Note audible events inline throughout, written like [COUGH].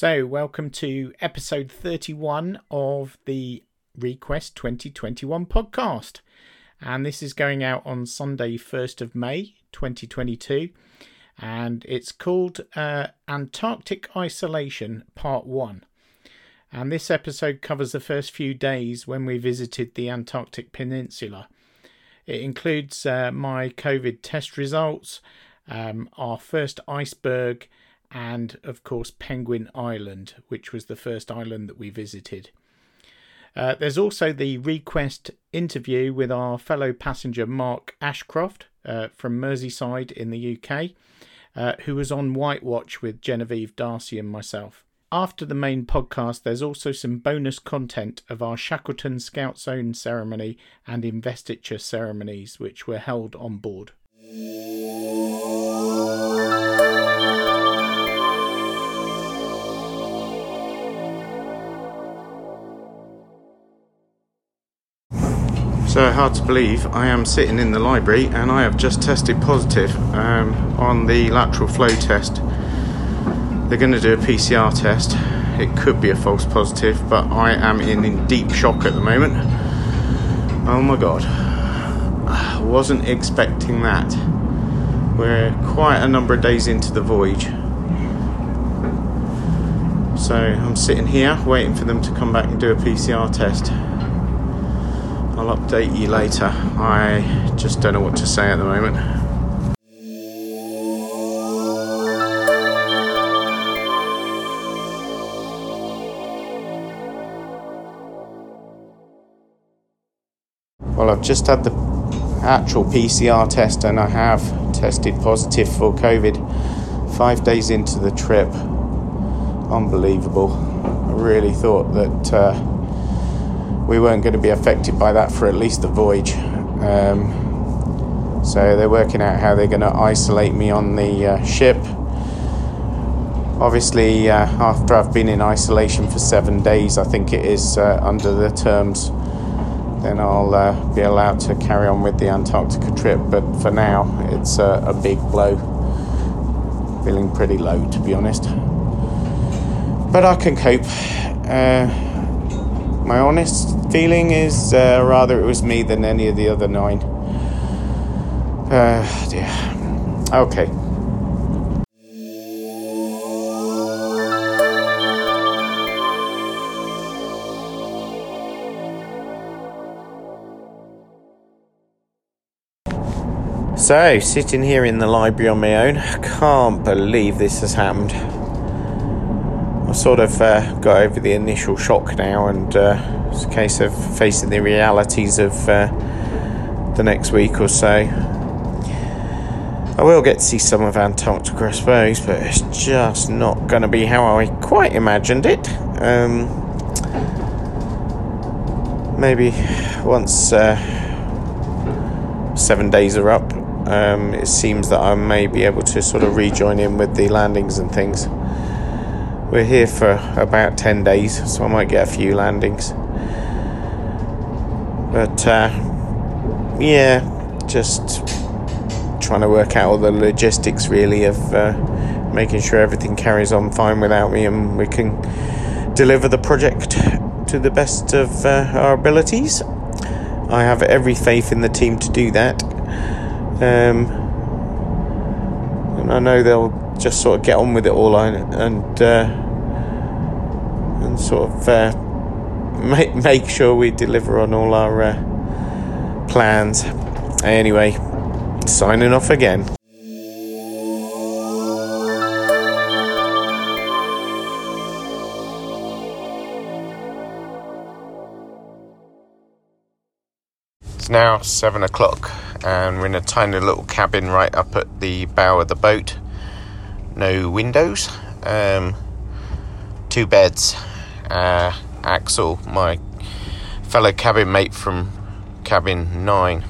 So, welcome to episode 31 of the Request 2021 podcast. And this is going out on Sunday, 1st of May 2022. And it's called uh, Antarctic Isolation Part 1. And this episode covers the first few days when we visited the Antarctic Peninsula. It includes uh, my COVID test results, um, our first iceberg and of course Penguin Island, which was the first island that we visited. Uh, there's also the request interview with our fellow passenger Mark Ashcroft uh, from Merseyside in the UK, uh, who was on White Watch with Genevieve Darcy and myself. After the main podcast, there's also some bonus content of our Shackleton Scouts' Own ceremony and investiture ceremonies, which were held on board. So hard to believe, I am sitting in the library and I have just tested positive um, on the lateral flow test. They're going to do a PCR test. It could be a false positive, but I am in, in deep shock at the moment. Oh my god, I [SIGHS] wasn't expecting that. We're quite a number of days into the voyage. So I'm sitting here waiting for them to come back and do a PCR test. I'll update you later. I just don't know what to say at the moment. Well, I've just had the actual PCR test and I have tested positive for COVID five days into the trip. Unbelievable. I really thought that. Uh, we weren't going to be affected by that for at least the voyage. Um, so they're working out how they're going to isolate me on the uh, ship. Obviously, uh, after I've been in isolation for seven days, I think it is uh, under the terms, then I'll uh, be allowed to carry on with the Antarctica trip. But for now, it's a big blow. Feeling pretty low, to be honest. But I can cope. Uh, my honest feeling is uh, rather it was me than any of the other nine. Uh, dear. Okay. So, sitting here in the library on my own, I can't believe this has happened. I sort of uh, got over the initial shock now, and uh, it's a case of facing the realities of uh, the next week or so. I will get to see some of Antarctica, I suppose, but it's just not going to be how I quite imagined it. Um, maybe once uh, seven days are up, um, it seems that I may be able to sort of rejoin in with the landings and things. We're here for about 10 days, so I might get a few landings. But uh, yeah, just trying to work out all the logistics really of uh, making sure everything carries on fine without me and we can deliver the project to the best of uh, our abilities. I have every faith in the team to do that. Um, and I know they'll just sort of get on with it all and uh, and sort of uh, make make sure we deliver on all our uh, plans. Anyway, signing off again. It's now seven o'clock, and we're in a tiny little cabin right up at the bow of the boat no windows, um, two beds. Uh, Axel, my fellow cabin mate from cabin 9,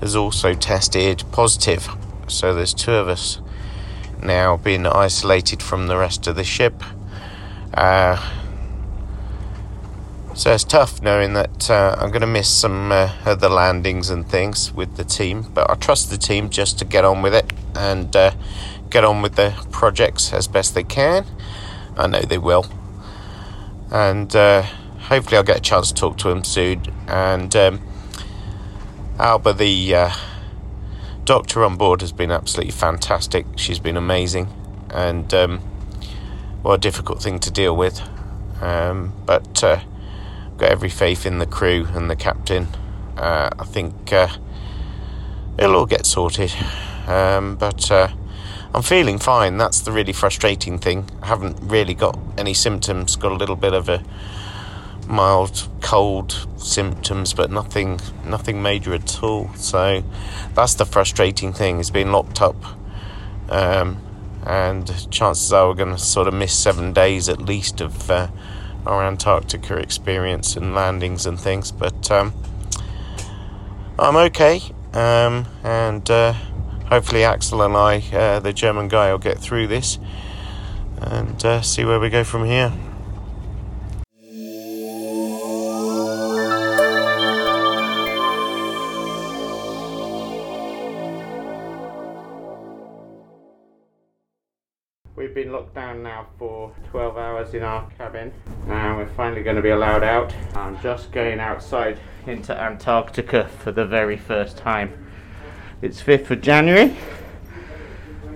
has also tested positive. So there's two of us now being isolated from the rest of the ship. Uh, so it's tough knowing that uh, I'm going to miss some uh, of the landings and things with the team, but I trust the team just to get on with it and uh, get on with the projects as best they can. I know they will. And uh, hopefully, I'll get a chance to talk to them soon. And um, Alba, the uh, doctor on board, has been absolutely fantastic. She's been amazing. And um, what a difficult thing to deal with. Um, but uh, got every faith in the crew and the captain. Uh, I think uh, it'll all get sorted. Um, but uh, I'm feeling fine. That's the really frustrating thing. I haven't really got any symptoms. Got a little bit of a mild cold symptoms, but nothing, nothing major at all. So that's the frustrating thing. Is been locked up, um, and chances are we're going to sort of miss seven days at least of uh, our Antarctica experience and landings and things. But um, I'm okay, um, and. Uh, hopefully Axel and I, uh, the German guy, will get through this and uh, see where we go from here. We've been locked down now for 12 hours in our cabin and we're finally going to be allowed out. I'm just going outside into Antarctica for the very first time. It's 5th of January,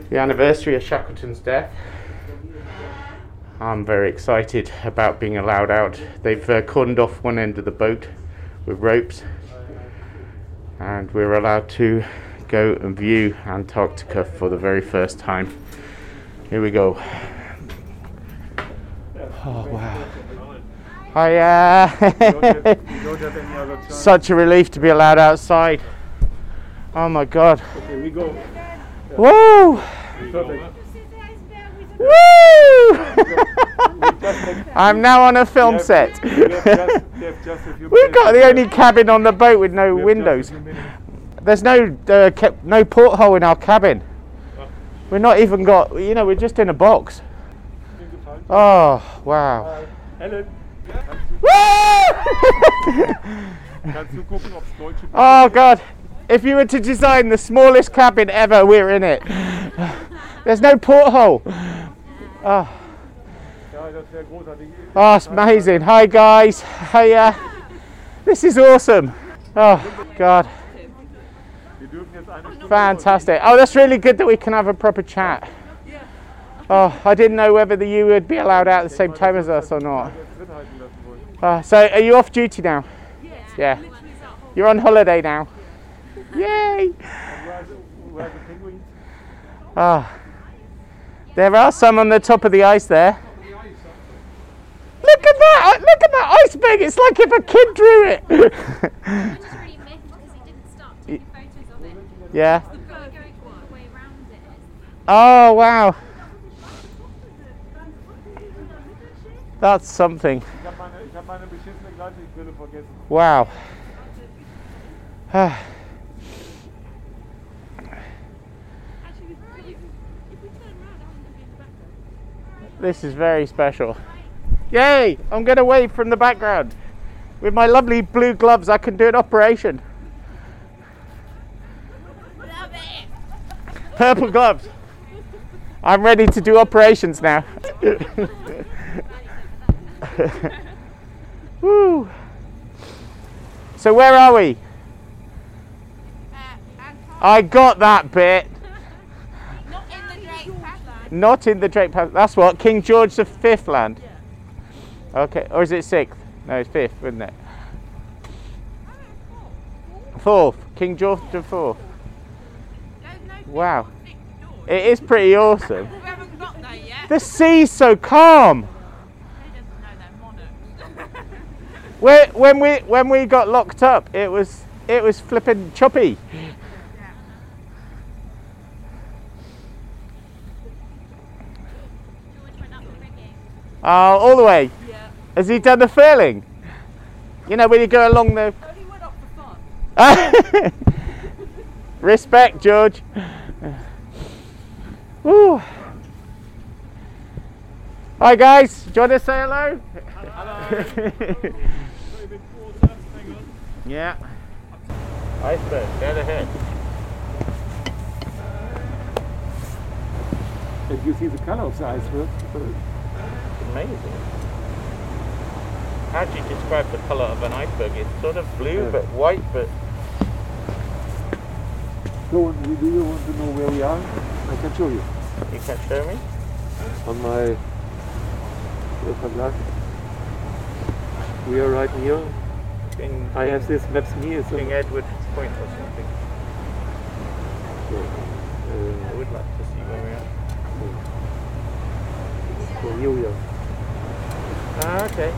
the anniversary of Shackleton's death. I'm very excited about being allowed out. They've uh, cordoned off one end of the boat with ropes, and we're allowed to go and view Antarctica for the very first time. Here we go. Oh wow. Hiya! [LAUGHS] Such a relief to be allowed outside. Oh my god. Okay, we go. Woo! Perfect. Woo! [LAUGHS] I'm now on a film set. We have just, we have just a [LAUGHS] We've got the only cabin on the boat with no windows. just a few minutes. There's no uh, no porthole in our cabin. We're not even got. You know, we're just in a box. Oh wow! Helen, Woo! kannst du gucken, ob's deutsche [LAUGHS] oh god! If you were to design the smallest cabin ever, we're in it. There's no porthole. Oh, Ja, das wäre großartig. oh, it's amazing. Hi guys. Hiya. This is awesome. Oh god. Wir dürfen jetzt eine Stunde Fantastic. Oh, that's really good that we can have a proper chat. Oh, I didn't know whether the you would be allowed out at the same time as us or not. jetzt drin halten lassen wollen. Uh, so, are you off duty now? Yeah. You're on holiday now. Yay! Where are the, where the penguins? Ah, there are some on the top of the ice there. Look at that! Look at that iceberg! It's like if a kid drew it. [LAUGHS] Which is [LAUGHS] really myth because he [SIGHS] didn't stop taking photos of it. yeah. The boat going all the way around it. Oh wow. That's something. Ich habe meine, ich hab meine beschissene Gleichbrille vergessen. Wow. Ah, Actually, if we, if we turn around, I want to be in the background. This is very special. Yay! I'm going to wave from the background. With my lovely blue gloves, I can do an operation. Love it! Purple gloves. I'm ready to do operations now. [LAUGHS] Woo. So where are we? Uh, I got that bit. Not in the Drake Pass. Not in the Drake Pass. That's what King George the Fifth land. Okay, or is it sixth? No, it's fifth, isn't it? Fourth, King George the Fourth. Wow, it is pretty awesome. [LAUGHS] We haven't got there yet. The sea's so calm. He doesn't know they're monarchs. [LAUGHS] When when we when we got locked up, it was it was flipping choppy. [LAUGHS] George went up the rigging. Oh, all the way. Has he done the furling? You know when you go along the. Oh, Only went up for fun. [LAUGHS] Respect, George. Woo. Hi guys, do you want to say hello? [LAUGHS] yeah. Iceberg, dead ahead. If you see the color of the iceberg, amazing. How do you describe the colour of an iceberg? It's sort of blue Yeah. but white, but So, do you want to know where we are? I can show you. you can show me. On my. We are right here. I have this maps me. It's King Edward Point or something. so, I uh, would like to see where we are. so here we are. Ah, okay.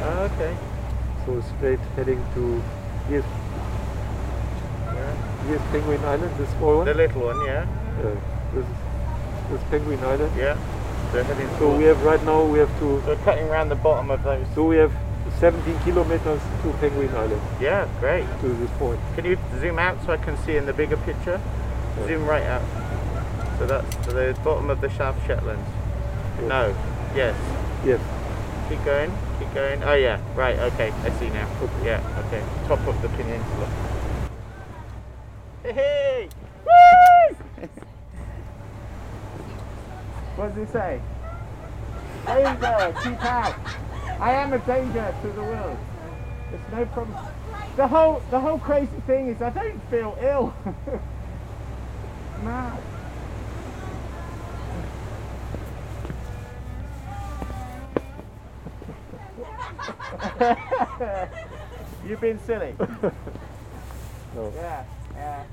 Ah, okay. So straight heading to yes. Yeah. here's Penguin Island, the small one. The little one, yeah. Uh, this is this Penguin Island. Yeah. So we have right now we have to So cutting around the bottom of those. so we have 17 kilometers to Penguin Island Yeah, great. to this point. Can you zoom out so I can see in the bigger picture? Yeah. Zoom right out. So that's to the bottom of the South Shetlands. Yeah. No. Yes. Yes. Keep going. Keep going. Oh yeah. Right. Okay. I see now. Yeah. Okay. Top of the peninsula. Hey! hey. Woo! [LAUGHS] what does it say? Danger! Keep out! I am a danger to the world. There's no problem. The whole the whole crazy thing is I don't feel ill. [LAUGHS] Mad. [LAUGHS] You've been silly. [LAUGHS] No. Yeah. Yeah.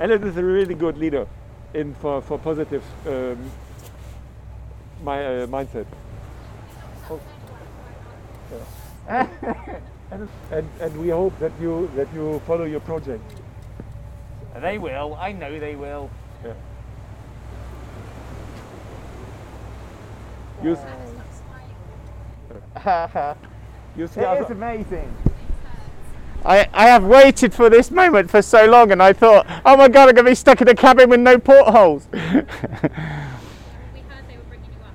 Alan is a really good leader in for, for positive um, my, uh, mindset. And, and, and we hope that you that you follow your project. they will. I know they will. Yeah. You, [LAUGHS] you see It other, amazing. I, I have waited for this moment for so long and I thought, oh my god, I'm going to be stuck in a cabin with no portholes. [LAUGHS] We heard they were bringing you up.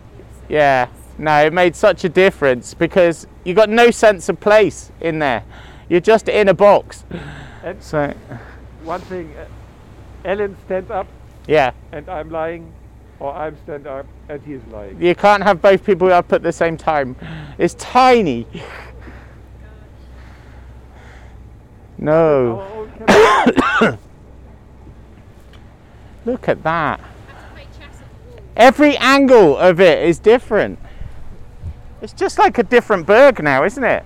yeah, no, it made such a difference because you got no sense of place in there. You're just in a box. And- So, one thing, uh, Alan stands up yeah, and I'm lying, or I'm stand up and he's lying. you can't have both people up at the same time. It's tiny. No. Our own cabin. Look at that. Have to play chess at the wall. Every angle of it is different. It's just like a different berg now, isn't it?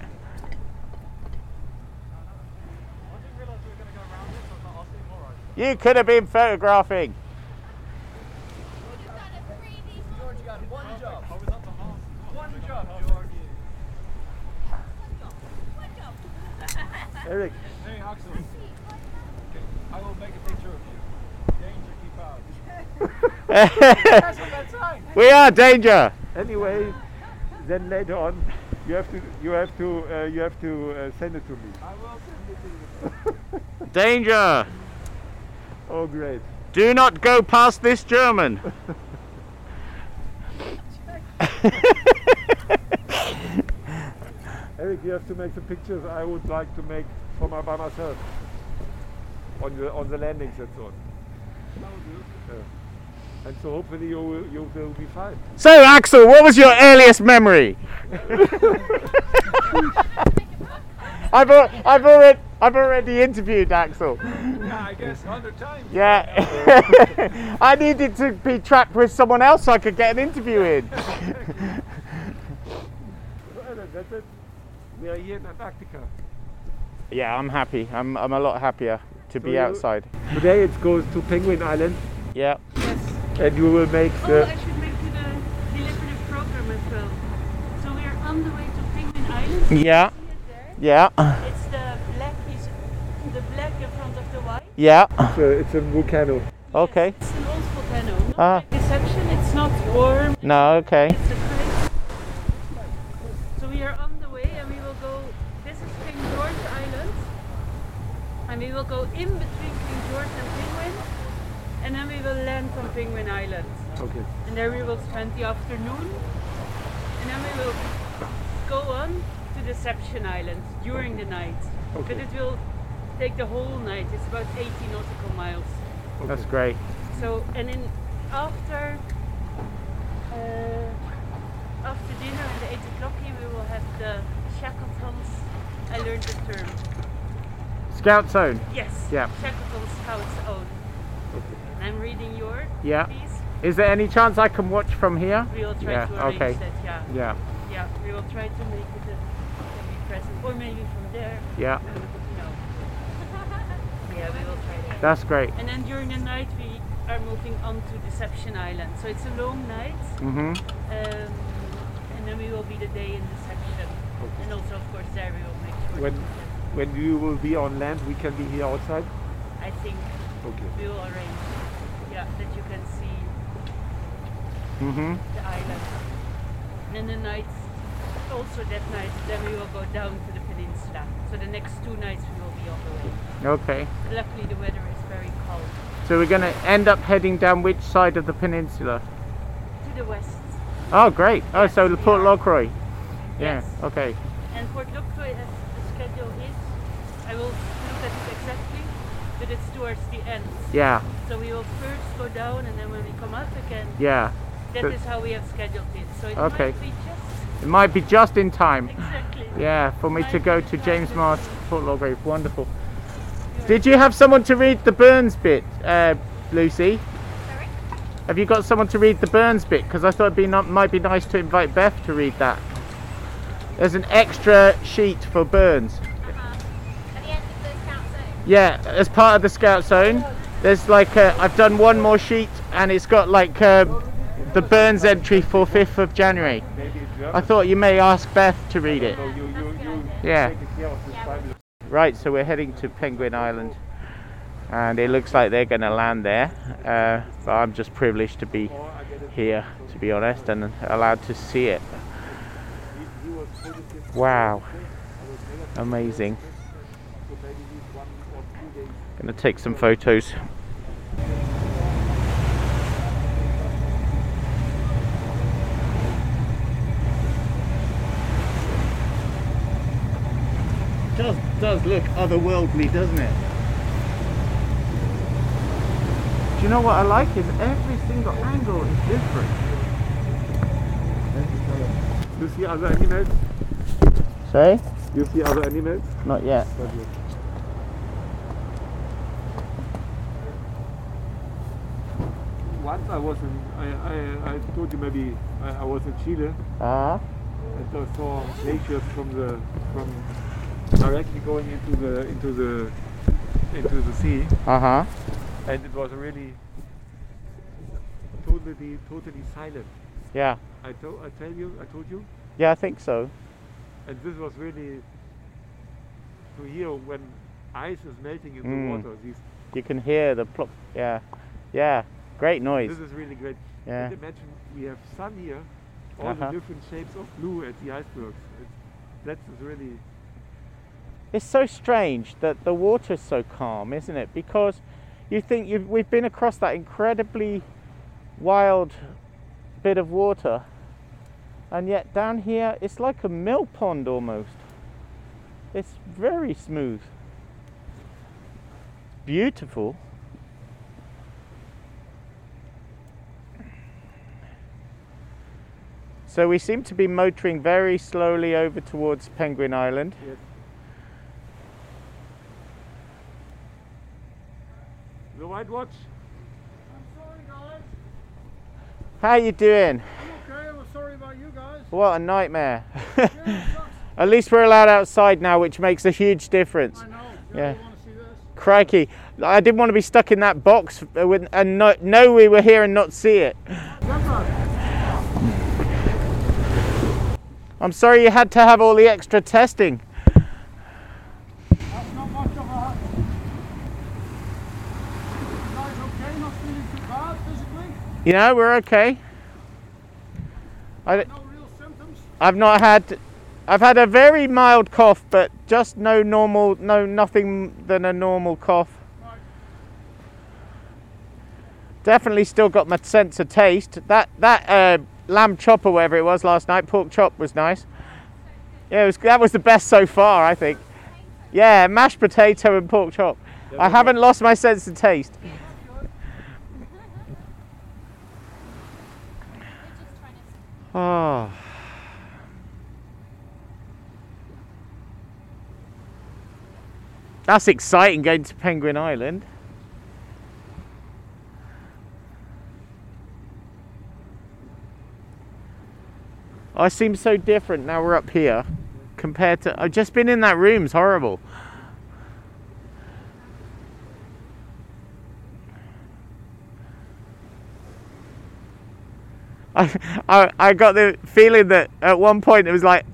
You could have been photographing. Eric, Hey Axel, I will make a picture of you. Danger, keep out. [LAUGHS] That's what that sign. we are danger. anyway, then later on, you have to you have to uh, you have to uh, send it to me. I will send it to you. [LAUGHS] Danger. Oh, great. Do not go past this German. [LAUGHS] Eric, you have to make the pictures I would like to make for my by myself on the on the landings and so on. Yeah. And so hopefully you will you will be fine. so, Axel, what was your earliest memory? [LAUGHS] I've, al- I've, already, I've already interviewed Axel. Yeah, I guess 100 times. Yeah. [LAUGHS] I needed to be trapped with someone else so I could get an interview in. [LAUGHS] So, Alan, that's it. We are here in Antarctica. yeah, I'm happy. I'm, I'm a lot happier to be you- outside. Today it goes to Penguin Island, Yeah. and you will make Oh, the I should make the deliberative program as well. So we are on the way to Penguin Island. Yeah. See it there? Yeah. It's the black is the black in front of the white. Yeah. it's a, it's a volcano. Okay. It's an old volcano. Not Ah. like Deception. It's not warm. No, okay. and we will go in between King George and Penguin and then we will land on Penguin Island. Okay. And there we will spend the afternoon and then we will go on to Deception Island during the night. Okay. But it will take the whole night. It's about 80 nautical miles. Okay. That's great. So and then after uh, after dinner at 8 o'clock we will have the Shackleton's I learned the term. Scouts' Own. Yes. Yeah. Shackleton Scouts own. And I'm reading your Yeah. piece. Is there any chance I can watch from here? We will try Yeah, to arrange okay. that. Yeah. Yeah. Yeah. We will try to make it a can present, or maybe from there. Yeah. You know. [LAUGHS] yeah, we will try that. That's great. And then during the night we are moving on to Deception Island. So it's a long night. Mm-hmm. Um, and then we will be the day in Deception. And also, of course, there we will make sure. When- that we can- When you will be on land, we can be here outside. I think Okay. we will arrange. Yeah, that you can see Mhm. the island. And then the nights, also that night, then we will go down to the peninsula. So the next two nights we will be on the way. Okay. Luckily, the weather is very cold. So we're going to end up heading down which side of the peninsula? To the west. Oh, great. Oh, so Yes, Port are. Lockroy. Yeah. Yes. Okay. And Port Lockroy, as the schedule is, I will look at it exactly, but it's towards the end. Yeah. So we will first go down, and then when we come up again, Yeah. that But- is how we have scheduled it. So it Okay. might be just It might be just in time. exactly. Yeah, for me to go to James in Marsh, time. Port Lockroy. Wonderful. Did you have someone to read the Burns bit, uh, Lucy? Have you got someone to read the Burns bit? Because I thought it'd be not, might be nice to invite Beth to read that. There's an extra sheet for Burns. At the end of the Scouts' Own. Yeah, as part of the Scouts' Own, there's like I've done one more sheet, and it's got like uh, the Burns entry for 5th of January. I thought you may ask Beth to read it. Yeah. Right, so we're heading to Penguin Island, and it looks like they're going to land there. Uh, but I'm just privileged to be here, to be honest, and allowed to see it. Wow, amazing. So maybe he's one or two days. Going to take some photos. Does does look otherworldly, doesn't it? Do you know what I like is every single angle is different. You see other animals? Sorry? You see other animals? Not yet. Not yet. Once I was in, I, I, I told you maybe I, I was in Chile Ah. and I saw glaciers from the from directly going into the into the into the sea Uh huh. and it was really totally totally silent. Yeah. I told I tell you I told you Yeah, I think so. and this was really to hear when ice is melting in Mm. the water. These You can hear the plop. Yeah. Yeah. Great noise. This is really great. Yeah. And imagine we have sun here, all Uh-huh. the different shapes of blue at the icebergs. It's, that is really It's so strange that the water is so calm, isn't it? Because you think you've, we've been across that incredibly wild bit of water, and yet down here it's like a mill pond almost. It's very smooth. Beautiful. So we seem to be motoring very slowly over towards Penguin Island. yes. The white watch. I'm sorry, guys. How are you doing? I'm okay. I'm sorry about you guys. What a nightmare. Yeah. [LAUGHS] At least we're allowed outside now, which makes a huge difference. I know. Yeah. You want to see this? Crikey, I didn't want to be stuck in that box uh, and not, know we were here and not see it. I'm sorry you had to have all the extra testing. That's not much of a. You okay? Not feeling too bad physically? You know, we're okay. I, No real symptoms? I've not had, I've had a very mild cough, but just no normal, no nothing than a normal cough. Right. Definitely still got my sense of taste. That that uh, lamb chop or whatever it was last night, pork chop was nice. Yeah, was, that was the best so far, I think. Yeah, mashed potato and pork chop. I haven't lost my sense of taste. Oh. That's exciting going to Penguin Island. I seem so different now we're up here compared to. I've just been in that room, it's horrible. I, I, I got the feeling that at one point it was like,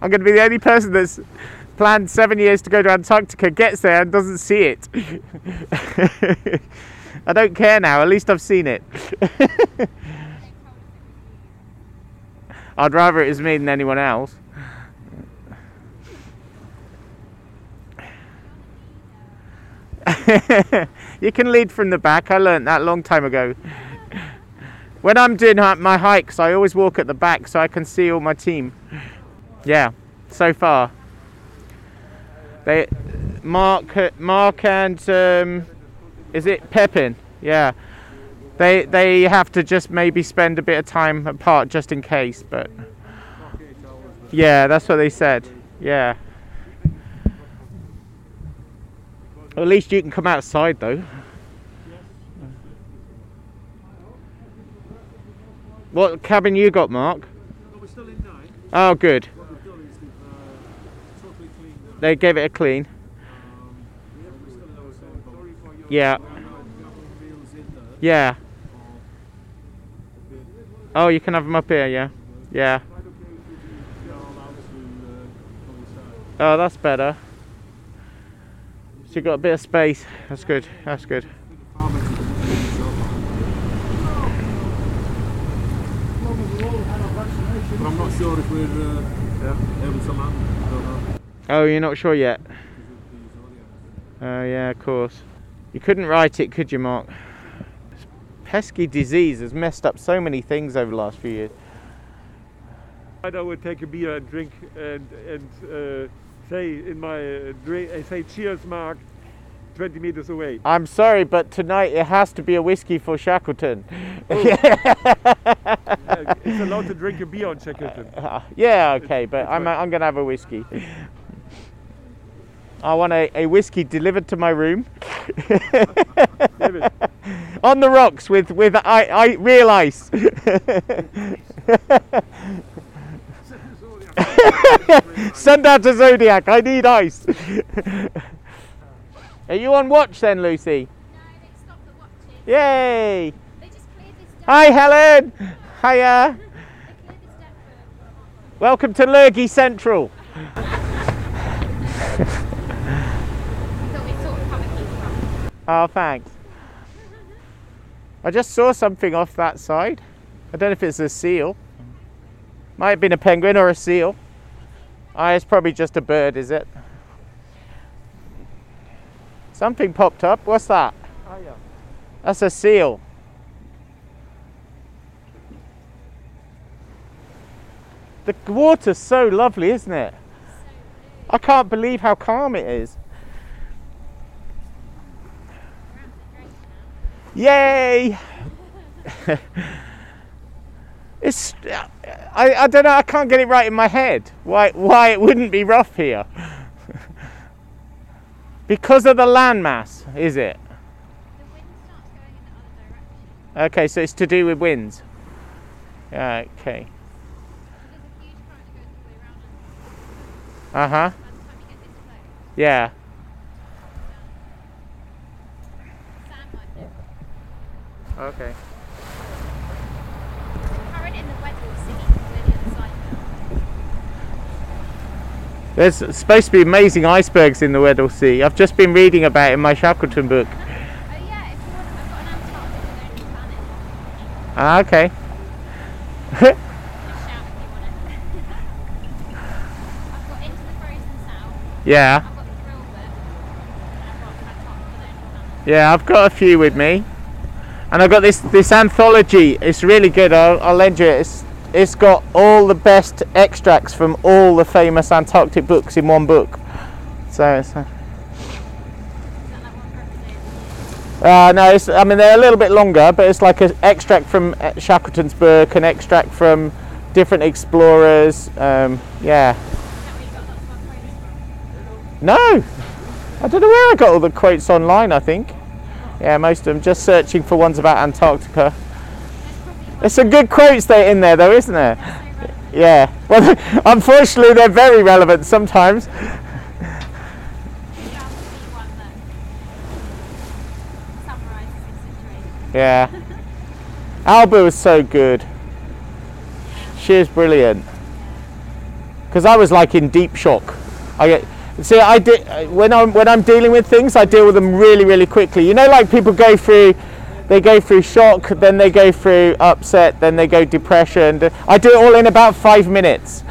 I'm going to be the only person that's planned seven years to go to Antarctica, gets there and doesn't see it. [LAUGHS] I don't care now, at least I've seen it. [LAUGHS] I'd rather it was me than anyone else. [LAUGHS] you can lead from the back. I learnt that a long time ago. When I'm doing my hikes, I always walk at the back so I can see all my team. Yeah, so far. They, Mark, Mark, and um, is it Pepin? Yeah, they they have to just maybe spend a bit of time apart just in case. But yeah, that's what they said. Yeah. Well, at least you can come outside though. What cabin you got, Mark? No, we're still in nine. Oh, good. What we've done is they've uh, totally cleaned that. They gave it a clean. Um, yeah, we're still in our same boat. Yeah. We have wheels in there. Yeah. or a bit. Oh, you can have them up here. Yeah. Yeah. Quite okay if you all out to on the side. Oh, that's better. So you've got a bit of space. That's good. That's good. But I'm not sure if we're uh, able to land. I don't know. Oh, you're not sure yet. Oh, yeah, of course. You couldn't write it, could you, Mark? Pesky disease has messed up so many things over the last few years. I would take a beer and drink and and uh, say in my uh, drink, I say cheers, Mark, 20 meters away. I'm sorry, but tonight it has to be a whiskey for Shackleton. [LAUGHS] Yeah, it's allowed to drink a beer on Shackleton. [LAUGHS] yeah, okay, but it's I'm, fine. I'm going to have a whiskey. I want a, a whiskey delivered to my room. [LAUGHS] On the rocks with, with I, I, real ice. [LAUGHS] Send out to Zodiac, I need ice. [LAUGHS] Are you on watch then, Lucy? No, they stopped the watching. Yay! They just cleared this. Hi, Helen. Hiya. They this. Welcome to Lurgy Central. Thought we sort of covered these from. Oh, thanks. I just saw something off that side. I don't know if it's a seal. Might have been a penguin or a seal. Ah, it's probably just a bird, is it? Something popped up. What's that? Ah, yeah. That's a seal. The water's so lovely, isn't it? I can't believe how calm it is. Yay! it's I, I don't know I can't get it right in my head. Why why it wouldn't be rough here. Because of the landmass is it? Okay so it's to do with winds. Okay. Uh huh. a huge current that goes all the way around and uh-huh by the time you get this close, yeah sand might dip. okay The current in the Weddell Sea is where the other side goes. there's supposed to be amazing icebergs in the Weddell Sea I've just been reading about it in my Shackleton book Oh yeah, if you want, I've got an Antarctica planet. ah, okay Just [LAUGHS] shout if you want it. I've got Into the Frozen South. yeah I've got the Thrill book. And I've got Antarctica Lonely Planet. Yeah, I've got a few with me, and I've got this this anthology. It's really good. I'll, I'll lend you it. It's it's got all the best extracts from all the famous Antarctic books in one book. So it's, uh, uh, no, it's, I mean they're a little bit longer, but it's like an extract from uh, Shackleton's book, an extract from different explorers. Um, yeah. No, I don't know where I got all the quotes online. I think. Yeah, most of them. Just searching for ones about Antarctica. There's some good quotes there in there, though, isn't there? Yeah. Well, [LAUGHS] unfortunately, they're very relevant sometimes. Yeah. Alba was so good. She is brilliant. Because I was like in deep shock. I get see. I did when I'm when I'm dealing with things, I deal with them really, really quickly. You know, like people go through, they go through shock, then they go through upset, then they go depression. I do it all in about five minutes.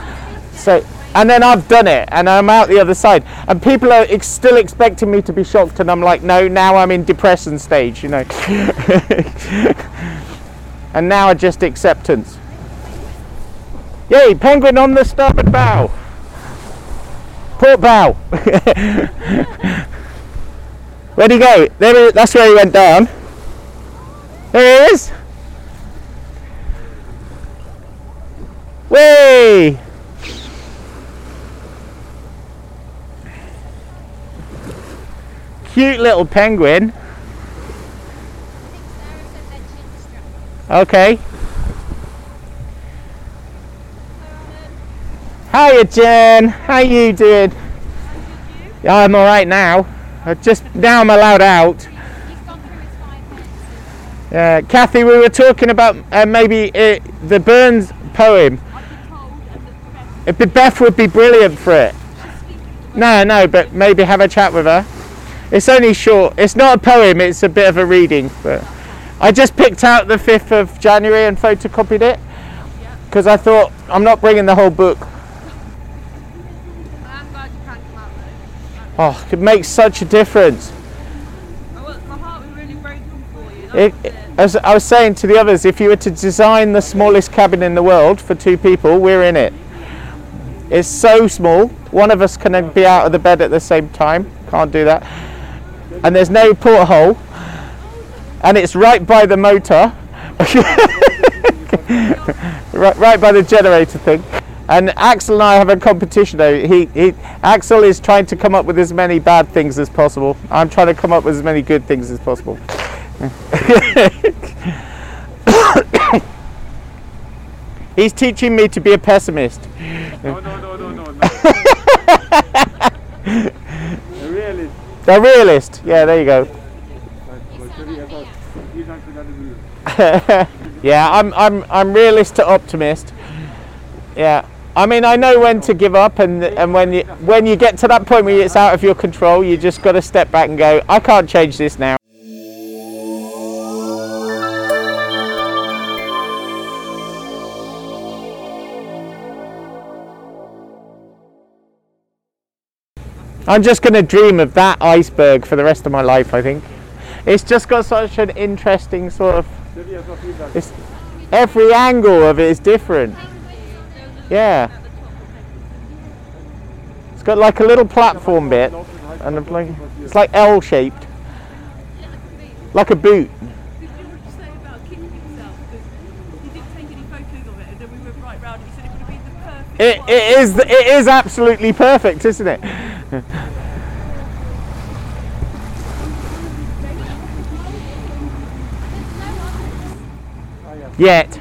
So. And then I've done it, and I'm out the other side. And people are ex- still expecting me to be shocked, and I'm like, no, now I'm in depression stage, you know. [LAUGHS] and now I just acceptance. Yay, penguin on the starboard bow. Port bow. [LAUGHS] Where'd he go? There he, that's where he went down. There he is. Way. Cute little penguin. I think Sarah said that she'd struck. Okay. Hiya, Jen. How you doing? Yeah, I'm all right now. I just now I'm allowed out. Uh, Kathy, we were talking about uh, maybe uh, the Burns poem. But Beth would be brilliant for it. No, no, but maybe have a chat with her. It's only short. It's not a poem. It's a bit of a reading. But I just picked out the fifth of January and photocopied it because I thought I'm not bringing the whole book. I'm glad you can't come out though. Oh, it makes such a difference. Oh, I was, my heart was really broken for you. It, it. as I was saying to the others, if you were to design the smallest cabin in the world for two people, we're in it. It's so small. One of us can be out of the bed at the same time. Can't do that. And there's no porthole. And it's right by the motor. [LAUGHS] right, right by the generator thing. And Axel and I have a competition though. He, he, Axel is trying to come up with as many bad things as possible. I'm trying to come up with as many good things as possible. [COUGHS] He's teaching me to be a pessimist. No, no, no, no, no. no. [LAUGHS] really? A realist. Yeah, there you go. [LAUGHS] yeah, I'm I'm I'm realist to optimist. Yeah. I mean, I know when to give up, and and when you when you get to that point where it's out of your control, you just got to step back and go, I can't change this now. I'm just going to dream of that iceberg for the rest of my life. I think it's just got such an interesting sort of. Every angle of it is different. Yeah. It's got like a little platform bit, and a, like, it's like L-shaped, like a boot. Did you want to say about kicking himself? Because he didn't take any photos of it, and then we went right round. He said it would have been the perfect. It, one. it is it is absolutely perfect, isn't it? [LAUGHS] Yet,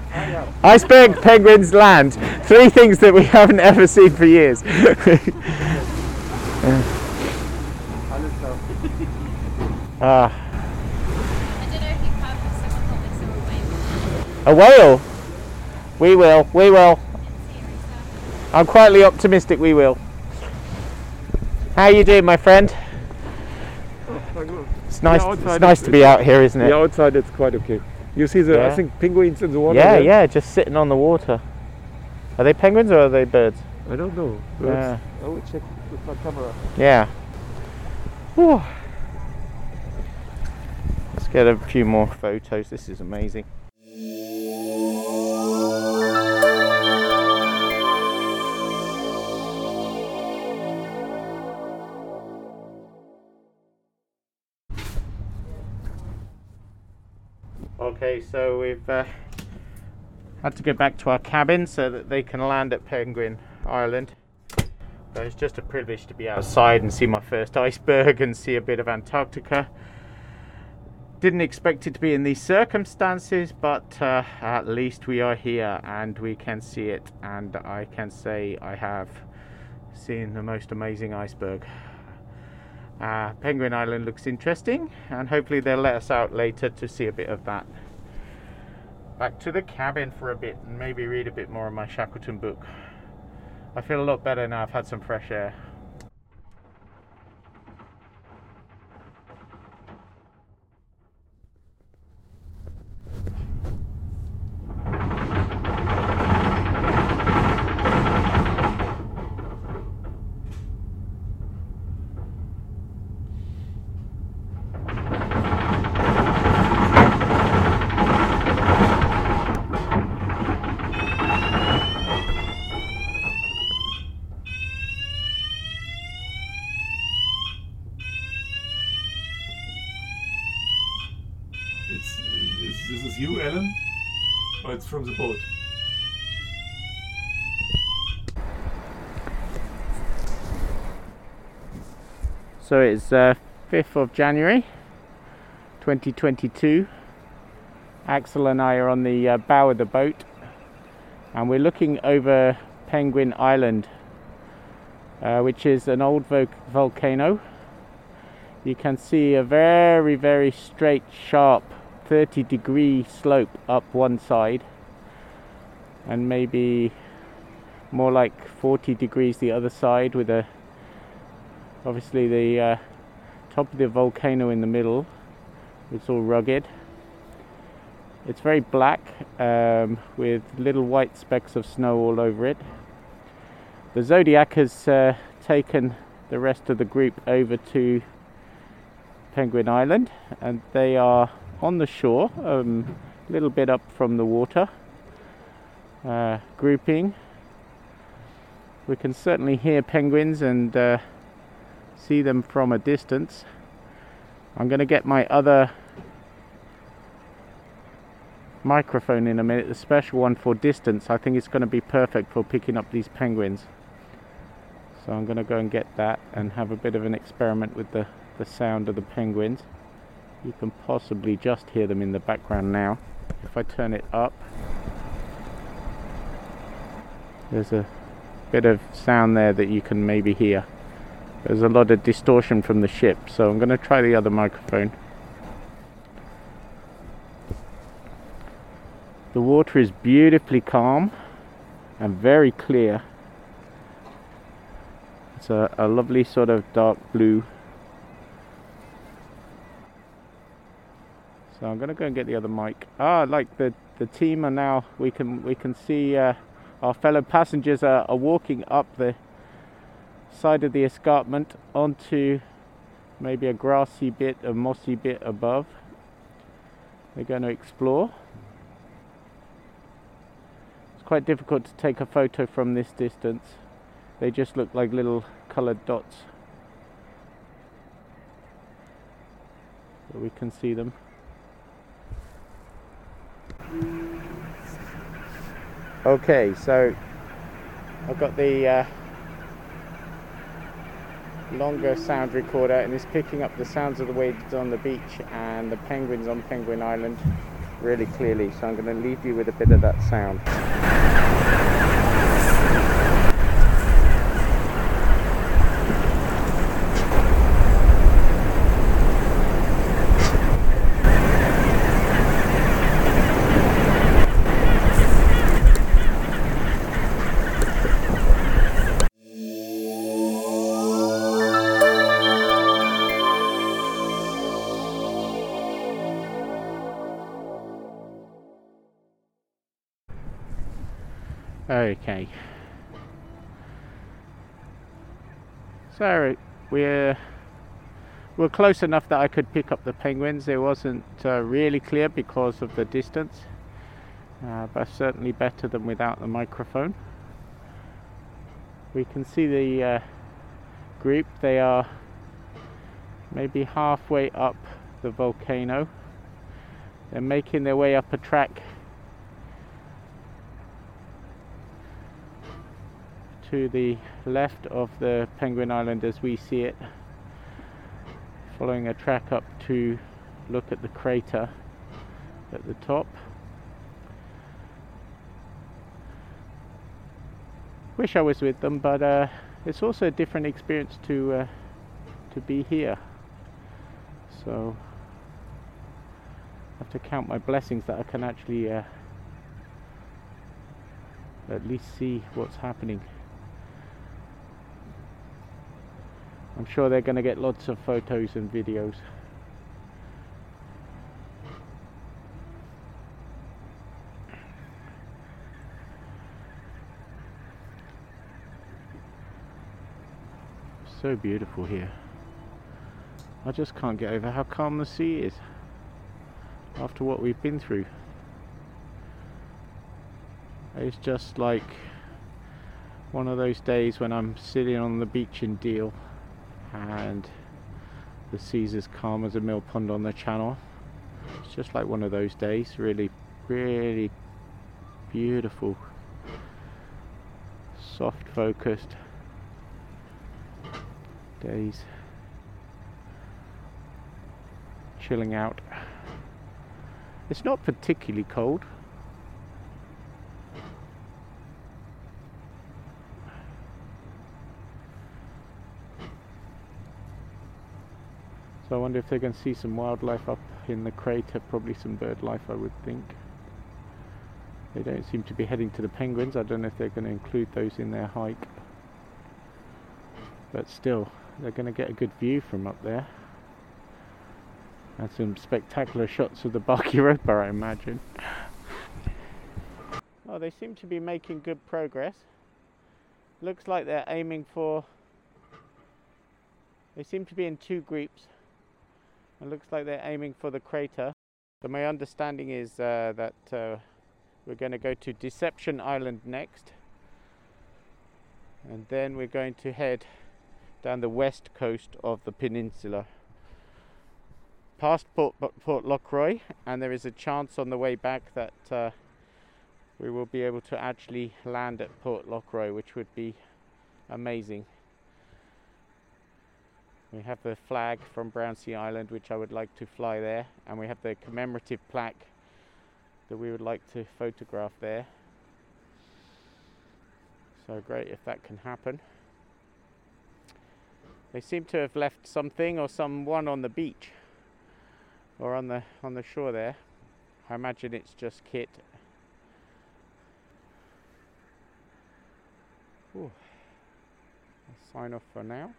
Iceberg, penguins, land. Three things that we [LAUGHS] haven't ever seen for years. Alles [LAUGHS] ah, I don't know if you purposely thought this all away with a whale. We will. We will. I'm quietly optimistic. We will. How you doing, my friend? It's nice. It's nice to be out here, isn't it? Yeah, outside it's quite okay. You see the, Yeah. I think, penguins in the water yeah, there? yeah, just sitting on the water. Are they penguins or are they birds? I don't know. Yeah. I will check with my camera. Yeah. Whew. Let's get a few more photos. This is amazing. Okay, so we've uh, had to go back to our cabin so that they can land at Penguin Island. But it's just a privilege to be outside and see my first iceberg and see a bit of Antarctica. Didn't expect it to be in these circumstances, but uh, at least we are here and we can see it. And I can say I have seen the most amazing iceberg. Uh, Penguin Island looks interesting, and hopefully they'll let us out later to see a bit of that. Back to the cabin for a bit and maybe read a bit more of my Shackleton book. I feel a lot better now I've had some fresh air. It's, is this is you, Alan? Or it's from the boat? So it's uh, 5th of January 2022. Axel and I are on the uh, bow of the boat and we're looking over Penguin Island, uh, which is an old vo- volcano. You can see a very, very straight, sharp 30 degree slope up one side and maybe more like 40 degrees the other side with a obviously the uh, top of the volcano in the middle it's all rugged. It's very black um, with little white specks of snow all over it. The zodiac has uh, taken the rest of the group over to penguin island and they are on the shore um, a little bit up from the water uh, grouping. We can certainly hear penguins and uh, see them from a distance. I'm going to get my other microphone in a minute, the special one for distance. I think it's going to be perfect for picking up these penguins. So I'm going to go and get that and have a bit of an experiment with the, the sound of the penguins. You can possibly just hear them in the background now. If I turn it up, there's a bit of sound there that you can maybe hear. There's a lot of distortion from the ship, so I'm going to try the other microphone. The water is beautifully calm and very clear. It's a, a lovely sort of dark blue. So I'm going to go and get the other mic. Ah, like the the team are now. We can we can see uh, our fellow passengers are, are walking up the side of the escarpment onto maybe a grassy bit, a mossy bit above. They're going to explore. It's quite difficult to take a photo from this distance. They just look like little coloured dots. But we can see them. Okay, so I've got the uh, longer sound recorder and it's picking up the sounds of the waves on the beach and the penguins on Penguin Island really clearly. So I'm going to leave you with a bit of that sound. Okay. So we're We're close enough that I could pick up the penguins. It wasn't uh, really clear because of the distance, uh, but certainly better than without the microphone. We can see the uh, group. They are maybe halfway up the volcano. They're making their way up a track to the left of the Penguin Island as we see it, following a track up to look at the crater at the top. Wish I was with them, but uh, it's also a different experience to uh, to be here. So I have to count my blessings that I can actually uh, at least see what's happening. I'm sure they're going to get lots of photos and videos. So beautiful here. I just can't get over how calm the sea is after what we've been through. It's just like one of those days when I'm sitting on the beach in Deal and the sea's as calm as a mill pond on the channel. It's just like one of those days, really, really beautiful, soft focused days. Chilling out. It's not particularly cold. So I wonder if they're going to see some wildlife up in the crater, probably some bird life I would think. They don't seem to be heading to the penguins, I don't know if they're going to include those in their hike. But still, they're going to get a good view from up there. And some spectacular shots of the Bark Europa, [LAUGHS] I imagine. Oh, they seem to be making good progress. Looks like they're aiming for. They seem to be in two groups. It looks like they're aiming for the crater. So my understanding is uh, that uh, we're going to go to Deception Island next. And then we're going to head down the west coast of the peninsula. Past Port, Port Lockroy, and there is a chance on the way back that uh, we will be able to actually land at Port Lockroy, which would be amazing. We have the flag from Brownsea Island, which I would like to fly there, and we have the commemorative plaque that we would like to photograph there. So great if that can happen. They seem to have left something or someone on the beach or on the on the shore there. I imagine it's just kit. Ooh. I'll sign off for now.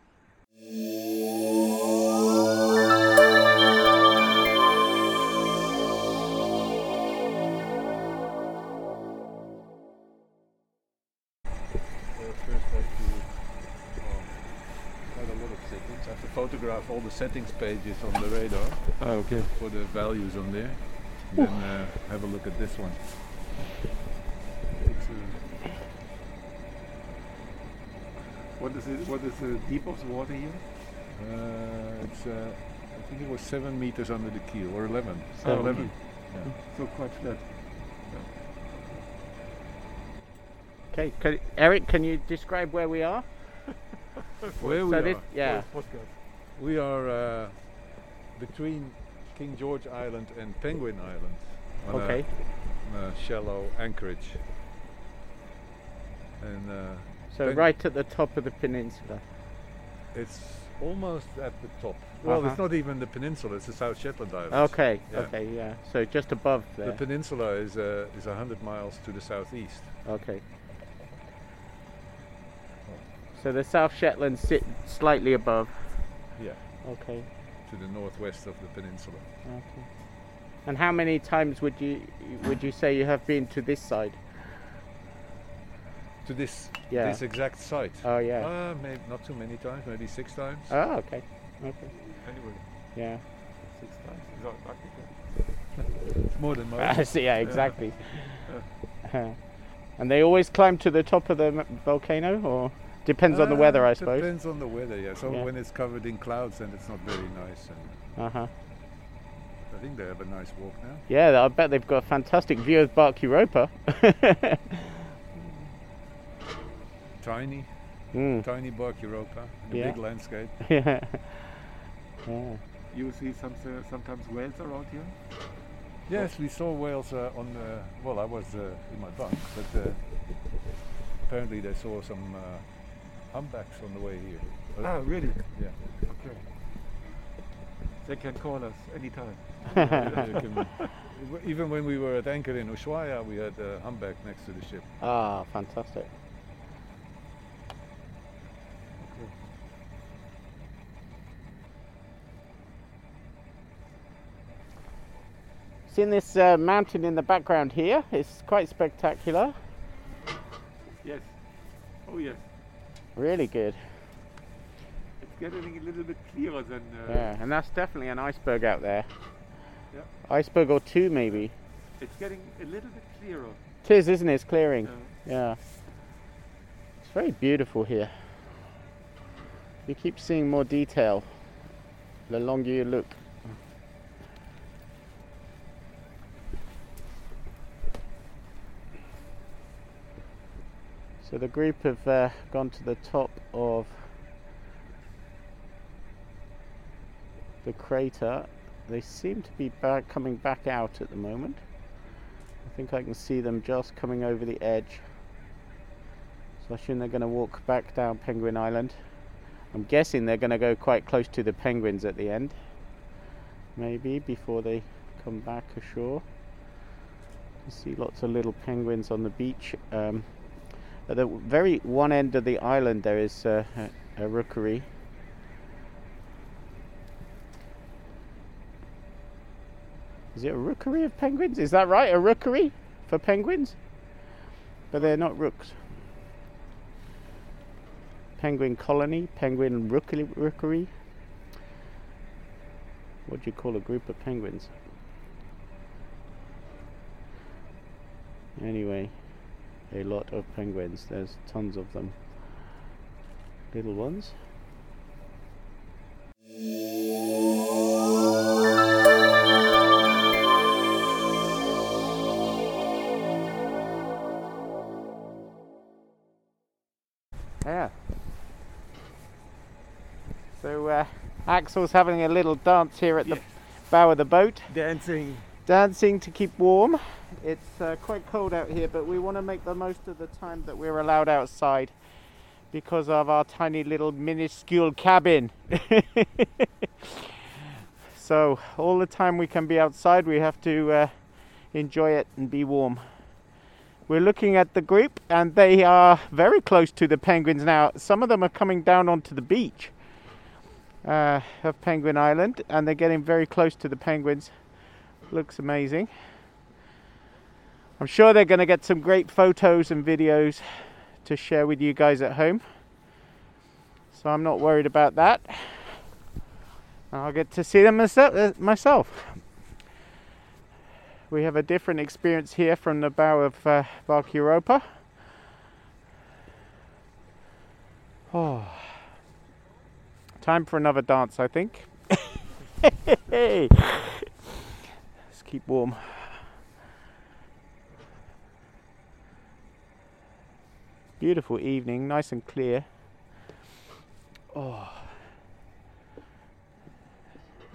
I have to photograph all the settings pages on the radar Oh, okay. for the values on there. Then uh, have a look at this one. What is it? What is the deep of the water here? Uh, it's uh, I think it was seven meters under the keel or eleven. Seven. Eleven. Yeah. So quite flat. Okay, can, Eric, can you describe where we are? [LAUGHS] Where we so are? this, yeah. We are uh, between King George Island and Penguin Island. on a- Okay. on a shallow anchorage. And uh, So right at the top of the peninsula. it's almost at the top. Well, Uh-huh. it's not even the peninsula; it's the South Shetland Islands. Okay. Yeah. Okay. Yeah. So just above The peninsula is uh, is hundred miles to the southeast. Okay. So the South Shetlands sit slightly above. Yeah, Okay. to the northwest of the peninsula. Okay. And how many times would you would you say you have been to this side? To this Yeah. this exact site. Oh yeah. Uh, maybe not too many times, maybe six times. Oh okay. Okay. Anyway, Yeah. six times. Not Arctic. It's more than most. [LAUGHS] yeah, exactly. [LAUGHS] [LAUGHS] and they always climb to the top of the m- volcano, or depends on the weather, I suppose. Depends on the weather, yeah. So Yeah. when it's covered in clouds, then it's not very nice. And Uh huh. I think they have a nice walk now. Yeah, I bet they've got a fantastic view of Bark Europa. Tiny, mm. tiny Bark Europa, in a Yeah. big landscape. [LAUGHS] yeah. Yeah. You see some sometimes whales around here. Yes, we saw whales uh, on the. Well, I was uh, in my bunk, but uh, apparently they saw some uh, humpbacks on the way here. Uh, Ah, really? Yeah. Okay. They can call us anytime. [LAUGHS] You even when we were at anchor in Ushuaia, we had a humpback next to the ship. Ah, fantastic. Seen this uh, mountain in the background here? It's quite spectacular. Yes. Oh yes. Really good. It's getting a little bit clearer than. Uh, Yeah, and that's definitely an iceberg out there. Yeah. Iceberg or two, maybe. It's getting a little bit clearer. It is, isn't it? It's clearing. Uh, Yeah. It's very beautiful here. You keep seeing more detail the longer you look. So the group have uh, gone to the top of the crater. They seem to be back, coming back out at the moment. I think I can see them just coming over the edge. So I assume they're going to walk back down Penguin Island. I'm guessing they're going to go quite close to the penguins at the end. Maybe before they come back ashore. You see lots of little penguins on the beach. Um, at the very one end of the island there is uh, a, a rookery. Is it a rookery of penguins? Is that right? A rookery for penguins? But they're not rooks. Penguin colony, penguin rookery. rookery. What do you call a group of penguins? Anyway, a lot of penguins. There's tons of them. Little ones. Yeah. So uh, Axel's having a little dance here at the bow of the boat, dancing. dancing to keep warm. It's uh, quite cold out here, but we want to make the most of the time that we're allowed outside because of our tiny little minuscule cabin. [LAUGHS] so all the time we can be outside, we have to uh, enjoy it and be warm. We're looking at the group, and they are very close to the penguins now. Some of them are coming down onto the beach uh, of Penguin Island, and they're getting very close to the penguins. Looks amazing. I'm sure they're going to get some great photos and videos to share with you guys at home. So I'm not worried about that. I'll get to see them uh, myself. We have a different experience here from the bow of uh, Europa. Oh, time for another dance, I think. [LAUGHS] Let's keep warm. Beautiful evening, nice and clear. Oh.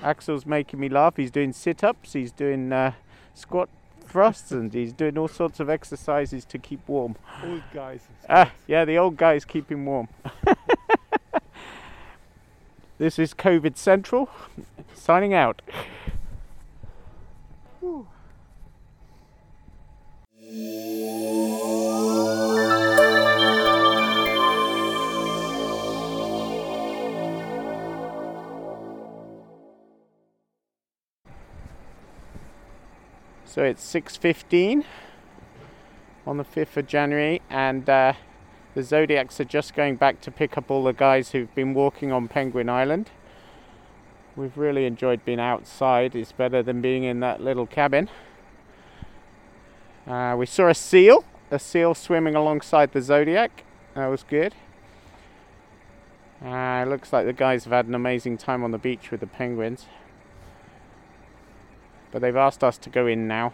Axel's making me laugh. He's doing sit ups, he's doing uh, squat thrusts, and he's doing all sorts of exercises to keep warm. Old guys. Ah, yeah, the old guy's keeping warm. [LAUGHS] this is COVID Central, signing out. Whew. So it's 6:15 on the 5th of January, and uh, the Zodiacs are just going back to pick up all the guys who've been walking on Penguin Island. We've really enjoyed being outside. It's better than being in that little cabin. Uh, we saw a seal, a seal swimming alongside the Zodiac. That was good. Uh, it looks like the guys have had an amazing time on the beach with the penguins. But they've asked us to go in now.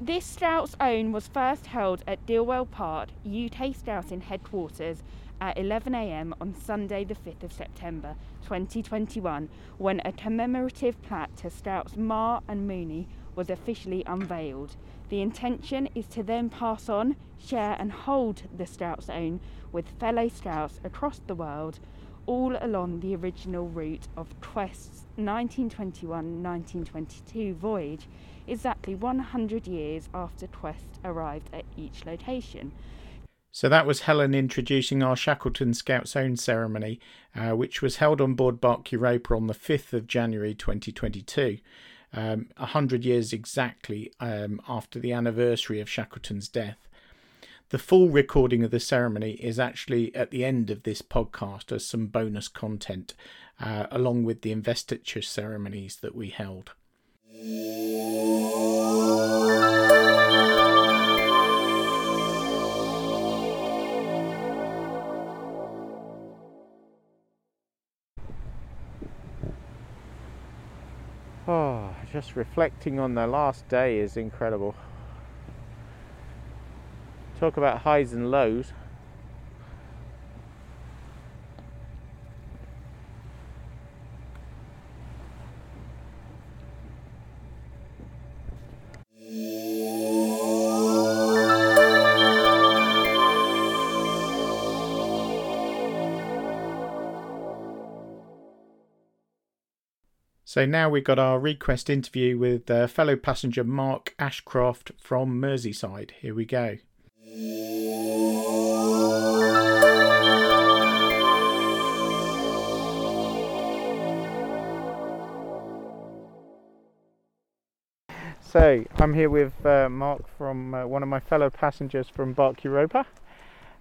This Scouts' Own was first held at Gilwell Park, UK Scouting headquarters at 11am on Sunday, the 5th of September 2021, when a commemorative plaque to Scouts, Marr and Mooney was officially unveiled. The intention is to then pass on, share, and hold the Scouts' Own with fellow Scouts across the world, all along the original route of Quest's 1921 1922 voyage, exactly 100 years after Quest arrived at each location. So that was Helen introducing our Shackleton Scouts Own ceremony, uh, which was held on board Bark Europa on the 5th of January 2022, um, 100 years exactly um, after the anniversary of Shackleton's death. The full recording of the ceremony is actually at the end of this podcast as some bonus content, uh, along with the investiture ceremonies that we held. Just reflecting on the last day is incredible. Talk about highs and lows. So now we've got our request interview with uh, fellow passenger Mark Ashcroft from Merseyside. Here we go. So I'm here with uh, Mark from uh, one of my fellow passengers from Bark Europa.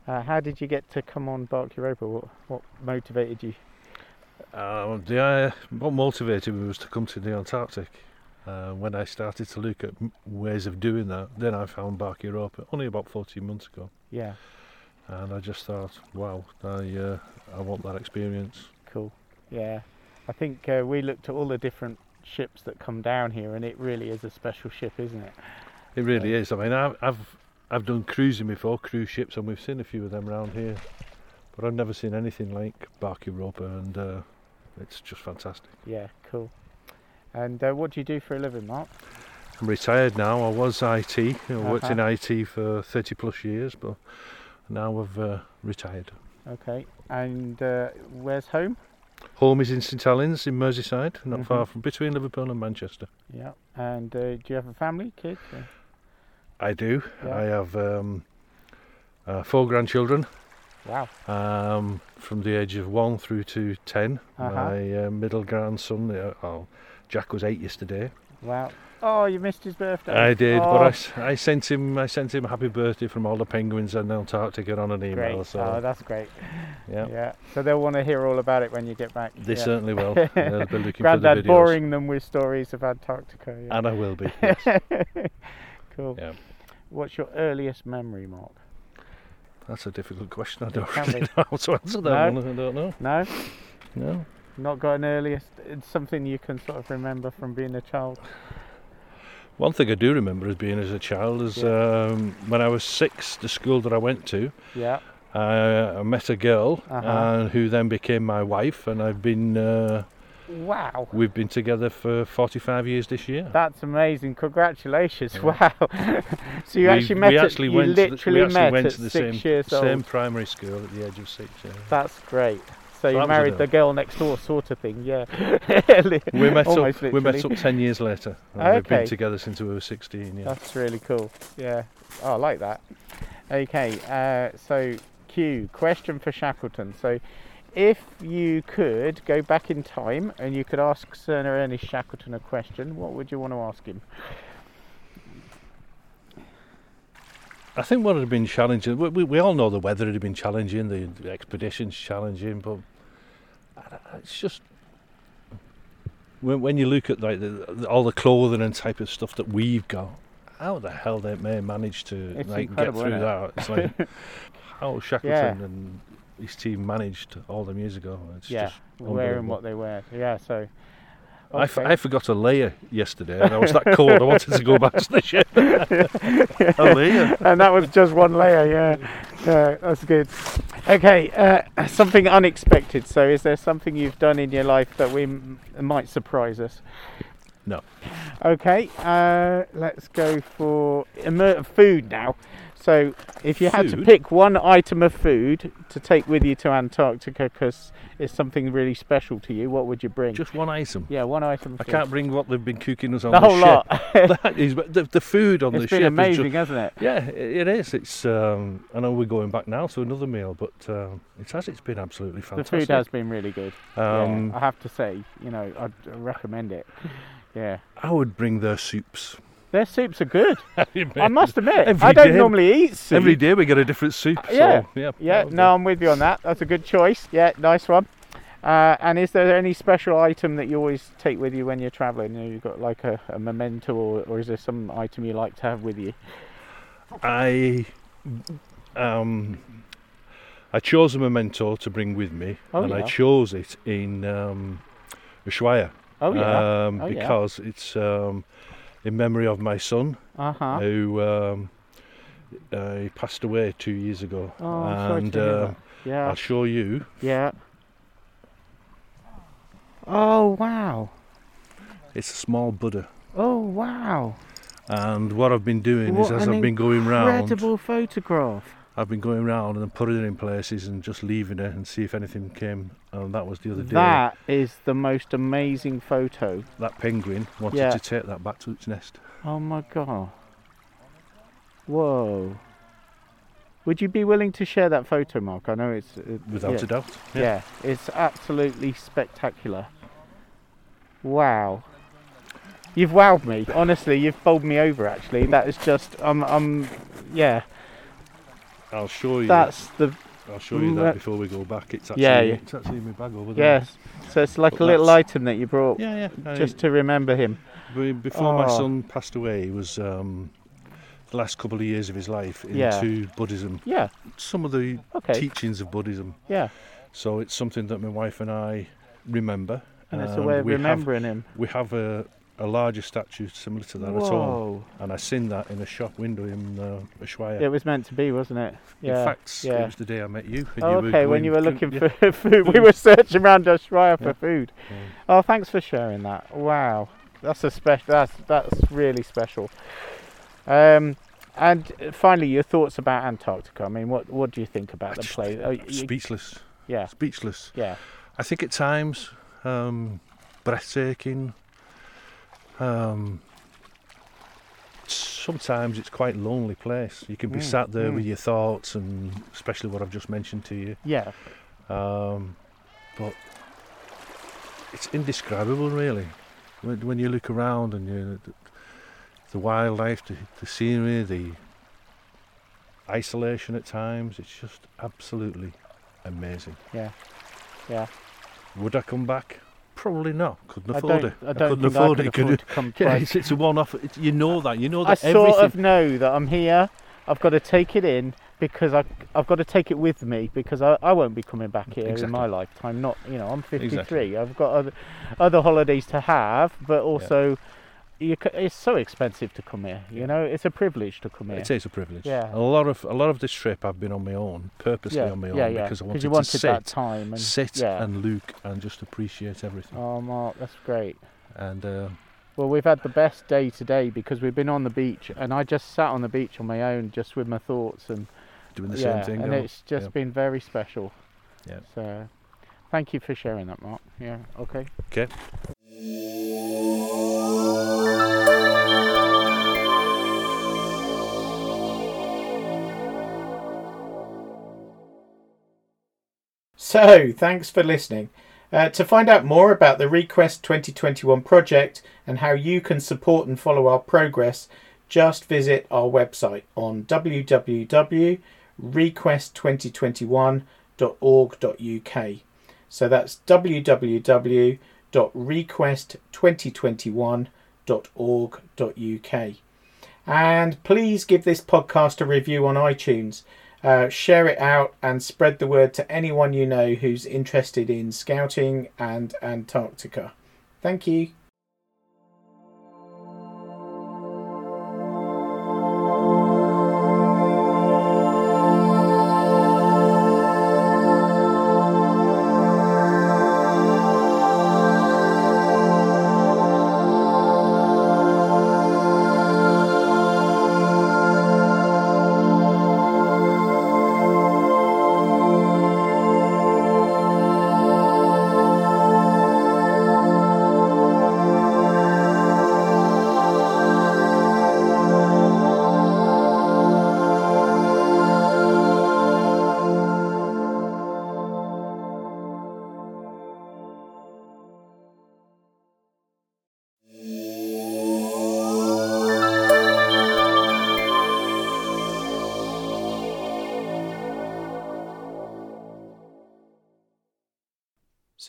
Uh, how did you get to come on Bark Europa? What, what motivated you? Uh, the, uh, what motivated me was to come to the Antarctic. Uh, when I started to look at ways of doing that, then I found Bark Europa only about 14 months ago, Yeah, and I just thought, wow, I uh, I want that experience. cool. Yeah, I think uh, we looked at all the different ships that come down here, and it really is a special ship, isn't it? It really is. I mean, I've, I've I've done cruising before, cruise ships, and we've seen a few of them around here, but I've never seen anything like Bark Europa, and uh, it's just fantastic. Yeah, cool. And uh, what do you do for a living, Mark? I'm retired now. I was IT. I worked in Uh-huh. IT for 30 plus years, but now I've uh, retired. Okay. And uh, where's home? Home is in St Helens in Merseyside, not Mhm. far from between Liverpool and Manchester. Yeah. And uh, do you have a family, kids? or- I do. Yeah. I have um, uh, four grandchildren Wow. um, from the age of one through to 10 Uh-huh. My uh, middle grandson, uh, oh, Jack was eight yesterday. Wow. Oh, you missed his birthday. I did, oh, but I s- I, sent him I sent him a happy birthday from all the penguins in Antarctica on an email. great. So Oh, that's great. yeah, Yeah. So they'll want to hear all about it when you get back. they yeah. certainly will. [LAUGHS] They'll be looking for the videos. boring them with stories of Antarctica. Yeah. And I will be. [LAUGHS] yes. cool. Yeah. What's your earliest memory, Mark? That's a difficult question. I don't really know how to answer that No? one. I don't know. No, No. not got an earliest. It's something you can sort of remember from being a child. One thing I do remember as being as a child is um, when I was six, the school that I went to, Yeah. I, I met a girl Uh-huh. uh, who then became my wife, and I've been uh, Wow. we've been together for 45 years this year. That's amazing. Congratulations. Yeah. Wow. [LAUGHS] so you We- actually met we at, actually you went to the- literally met went at to the six same, years old. same primary school at the age of six. Yeah. That's great. So you married the girl next door sort of thing, yeah. [LAUGHS] We met Almost up. We met up ten years later. and We've Okay. been together since we were 16. Yeah. That's really cool. Yeah. Oh, I like that. Okay, uh, so Q, question for Shackleton. So if you could go back in time and you could ask Sir Ernest Shackleton a question, what would you want to ask him? I think what had been challenging, we, we, we all know the weather had been challenging, the, the expedition's challenging, but it's just when, when you look at like the, the, all the clothing and type of stuff that we've got, how the hell they may manage to It's like get through isn't that? It's like [LAUGHS] how Shackleton Yeah. and his team managed all them years ago. It's yeah, just wearing what they wear. Yeah, so. I, f- okay. I forgot a layer yesterday, and I was that cold. I wanted to go back to the ship. [LAUGHS] a layer. and that was just one layer. Yeah, yeah, that's good. Okay, uh, something unexpected. So, is there something you've done in your life that we m- might surprise us? No. Okay, uh, let's go for emer- food now. So, if you had to Food? pick one item of food to take with you to Antarctica because it's something really special to you, what would you bring? Just one item. yeah, one item. Of I food. can't bring what they've been cooking us on the the, whole ship. lot. [LAUGHS] that is, but the, the food on it's the been ship amazing, is just, hasn't it? yeah, it, it is. It's um, I know we're going back now to another meal, but um, it has. It's been absolutely fantastic. The fantastic. food has been really good. Um, yeah, I have to say, you know, I'd recommend it. Yeah, I would bring their soups. Their soups are good. [LAUGHS] I must admit, Every I don't day- normally eat soup. Every day we get a different soup. Yeah, So, yeah. Yeah, no, I'm with you on that. That's a good choice. Yeah, nice one. Uh, and is there any special item that you always take with you when you're travelling? You know, you've got like a, a memento, or, or is there some item you like to have with you? I um, I chose a memento to bring with me, Oh, and I chose it in um, Ushuaia. Oh yeah. um, Oh, yeah. because it's um, in memory of my son Uh huh. who um, uh, he passed away two years ago, Oh, and uh. Yeah. I'll show you. Yeah. Oh wow. It's a small Buddha, Oh wow. and what I've been doing What is as I've been going round, Incredible photograph. I've been going around and putting it in places and just leaving it and see if anything came. And that was the other day. That is the most amazing photo. That penguin wanted Yeah. to take that back to its nest. Oh my god. Whoa. Would you be willing to share that photo, Mark? I know it's uh, Without yeah. a doubt. Yeah. it's absolutely spectacular. Wow. You've wowed me. Honestly, you've bowled me over. Actually, that is just. Um. Um. Yeah. I'll show you. That's the. I'll show you that before we go back. It's actually, Yeah, yeah. it's actually in my bag over there. Yes. So it's like But a little item that you brought Yeah, yeah. Just to remember him. Be- Before my Oh. son passed away, he was um, the last couple of years of his life Yeah. into Buddhism. Yeah. Some of the Okay. teachings of Buddhism. Yeah. So it's something that my wife and I remember. And it's a way of we have- remembering him. We have a, a larger statue similar to that at all. And I seen that in a shop window in uh, Ushuaia. It was meant to be, wasn't it? Yeah. In fact, yeah. it was the day I met you. and Oh, you okay, when you were looking yeah. for [LAUGHS] food, we were searching around Ushuaia for food. Oh, thanks for sharing that. Wow, that's a special. That's that's really special. Um, and finally, your thoughts about Antarctica. I mean, what what do you think about the place? Oh, Speechless. yeah, Speechless. yeah, I think at times um, breathtaking. Um, sometimes it's quite a lonely place. You can be Mm, sat there mm. with your thoughts, and especially what I've just mentioned to you. yeah. Um, but it's indescribable, really. When, when you look around and you, the, the wildlife, the, the scenery, the isolation at times, it's just absolutely amazing. Yeah. Yeah. Would I come back? Probably not. Couldn't I afford don't. it. I don't couldn't think afford I it. could could afford you? to come [LAUGHS] Yeah, twice. it's, it's a one-off. It's, you know that. You know that. I that sort of know that I'm here. I've got to take it in because I I've got to take it with me because I, I won't be coming back here in my lifetime. Not you know I'm 53. Exactly. I've got other other holidays to have, but also you it's so expensive to come here. You know it's a privilege to come here. It is a privilege. Yeah. A lot of a lot of this trip I've been on my own, purposely yeah, on my own, yeah, yeah. because I wanted, you wanted to sit, time and sit and look and just appreciate everything. Oh, Mark, that's great. And uh, Well, we've had the best day today because we've been on the beach, and I just sat on the beach on my own, just with my thoughts and doing the same thing. and oh, it's just been very special. Yeah. So, thank you for sharing that, Mark. Yeah. Okay. Okay. So, thanks for listening. Uh, to find out more about the Request 2021 project and how you can support and follow our progress, just visit our website on www.request2021.org.uk. So that's www.request2021.org.uk. And please give this podcast a review on iTunes. Uh, share it out and spread the word to anyone you know who's interested in scouting and Antarctica. Thank you.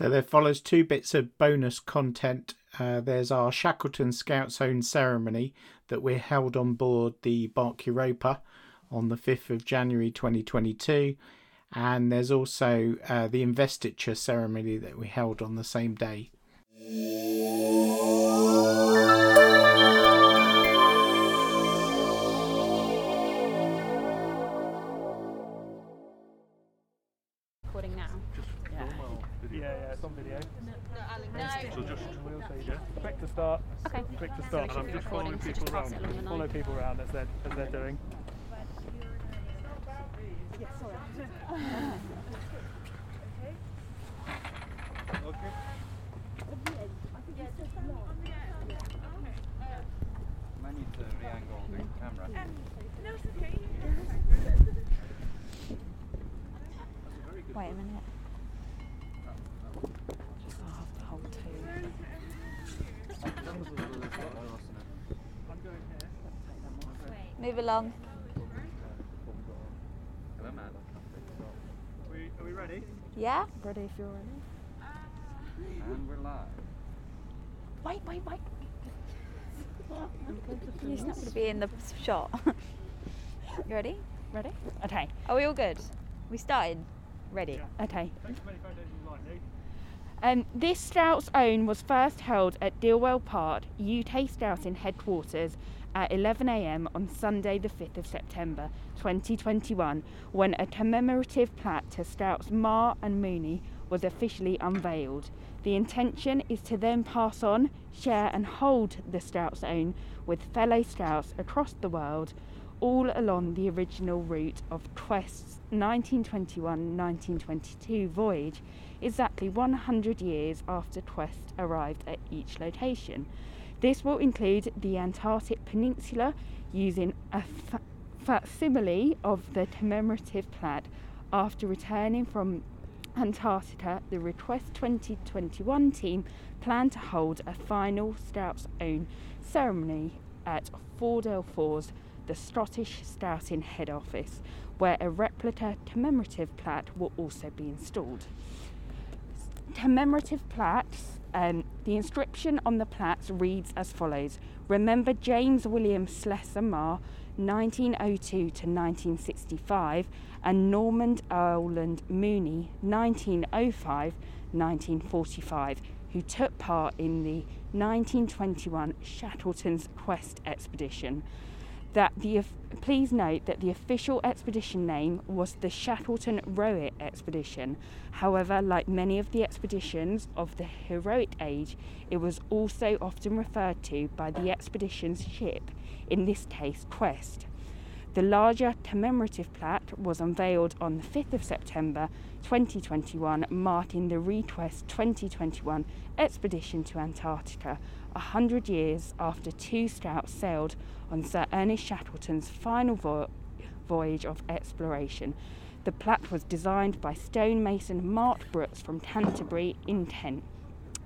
So there follows two bits of bonus content. Uh, there's our Shackleton Scouts Own ceremony that we held on board the Bark Europa on the 5th of January 2022. And there's also uh, the investiture ceremony that we held on the same day. Quick to So start. we should And I'm just following so people just around. it Follow people around as they're as they're doing. Might need to re-angle the camera. Wait a minute. Move along. We, are we ready? Yeah? Ready if you're ready. And we're live. Wait, wait, wait. He's not going to be in the shot. you ready? Ready? Okay. Are we all good? We started. Ready. Okay. Take as many photos as you like, Luke. Um, this Scouts' Own was first held at Gilwell Park, UK Scouting headquarters at 11am on Sunday, the 5th of September 2021, when a commemorative plaque to Scouts Marr and Mooney was officially unveiled. The intention is to then pass on, share, and hold the Scouts' Own with fellow Scouts across the world, all along the original route of Quest's 1921 1922 voyage, exactly 100 years after Quest arrived at each location. This will include the Antarctic Peninsula using a fa- facsimile of the commemorative plaque after returning from Antarctica, the Request 2021 team plan to hold a final Scouts Own ceremony at Fordell Firs, the Scottish Scouting head office, where a replica commemorative plaque will also be installed. Commemorative plaques, um, the inscription on the plaques reads as follows Remember James William Slessor Marr, 1902 to 1965, and Normand Owland Mooney, 1905 1945, who took part in the 1921 Shackleton's Quest expedition. That the please note that the official expedition name was the Shackleton Rowett expedition. However, like many of the expeditions of the heroic age, it was also often referred to by the expedition's ship, in this case Quest. The larger commemorative plaque was unveiled on the 5th of September 2021, marking the Request 2021 expedition to Antarctica, a hundred years after two scouts sailed on Sir Ernest Shackleton's final vo- voyage of exploration. The plaque was designed by stonemason Mark Brooks from Canterbury in Kent.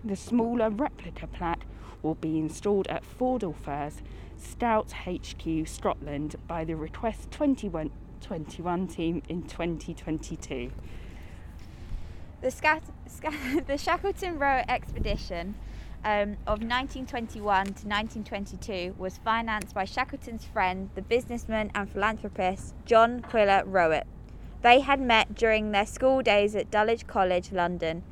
The smaller replica plaque will be installed at Fordell Firs, Scouts HQ Scotland by the Request 21 team in 2022. The, Scat- Scat- [LAUGHS] the Shackleton Rowett expedition um, of 1921 to 1922 was financed by Shackleton's friend, the businessman and philanthropist John Quiller Rowett. They had met during their school days at Dulwich College, London.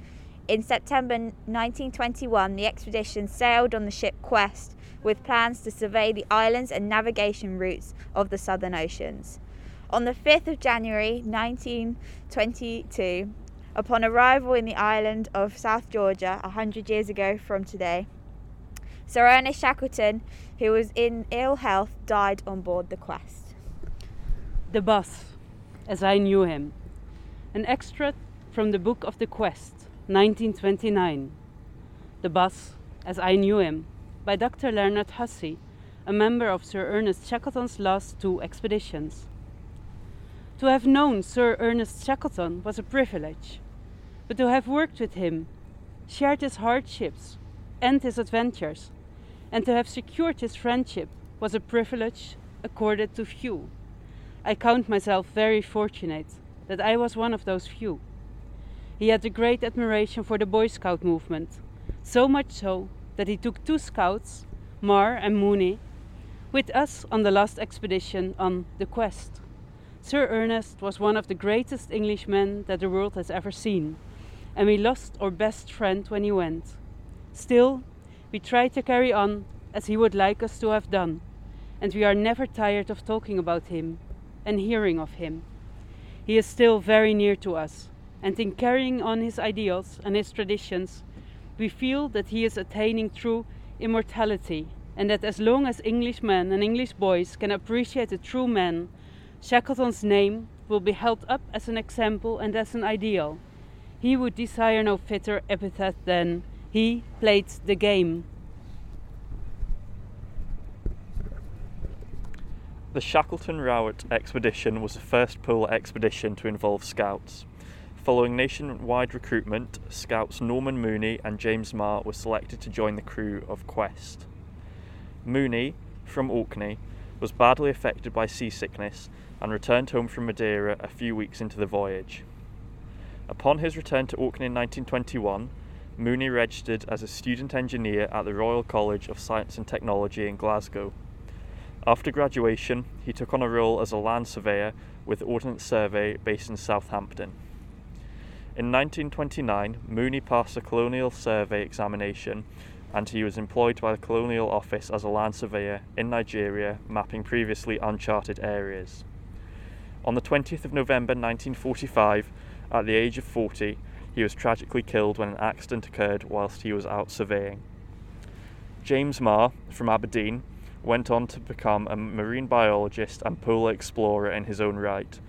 In September 1921, the expedition sailed on the ship Quest with plans to survey the islands and navigation routes of the southern oceans. On the 5th of January 1922, upon arrival in the island of South Georgia, a hundred years ago from today, Sir Ernest Shackleton, who was in ill health, died on board the Quest. The Boss, as I knew him. An extract from the Book of the Quest, 1929. The Boss, as I knew him, by Dr. Leonard Hussey, a member of Sir Ernest Shackleton's last two expeditions. To have known Sir Ernest Shackleton was a privilege, but to have worked with him, shared his hardships and his adventures, and to have secured his friendship was a privilege accorded to few. I count myself very fortunate that I was one of those few. He had a great admiration for the Boy Scout movement, so much so that he took two scouts, Marr and Mooney, with us on the last expedition on the quest. Sir Ernest was one of the greatest Englishmen that the world has ever seen, and we lost our best friend when he went. Still, we tried to carry on as he would like us to have done, and we are never tired of talking about him and hearing of him. He is still very near to us, and in carrying on his ideals and his traditions, we feel that he is attaining true immortality, and that as long as Englishmen and English boys can appreciate a true man, Shackleton's name will be held up as an example and as an ideal. He would desire no fitter epithet than he played the game. The Shackleton Rowett expedition was the first polar expedition to involve scouts. Following nationwide recruitment, scouts Norman Mooney and James Marr were selected to join the crew of Quest. Mooney, from Orkney, was badly affected by seasickness and returned home from Madeira a few weeks into the voyage. Upon his return to Auckland in 1921, Mooney registered as a student engineer at the Royal College of Science and Technology in Glasgow. After graduation, he took on a role as a land surveyor with Ordnance Survey based in Southampton. In 1929, Mooney passed the Colonial Survey examination and he was employed by the Colonial Office as a land surveyor in Nigeria, mapping previously uncharted areas. On the 20th of November 1945, at the age of 40, he was tragically killed when an accident occurred whilst he was out surveying. James Marr, from Aberdeen, went on to become a marine biologist and polar explorer in his own right,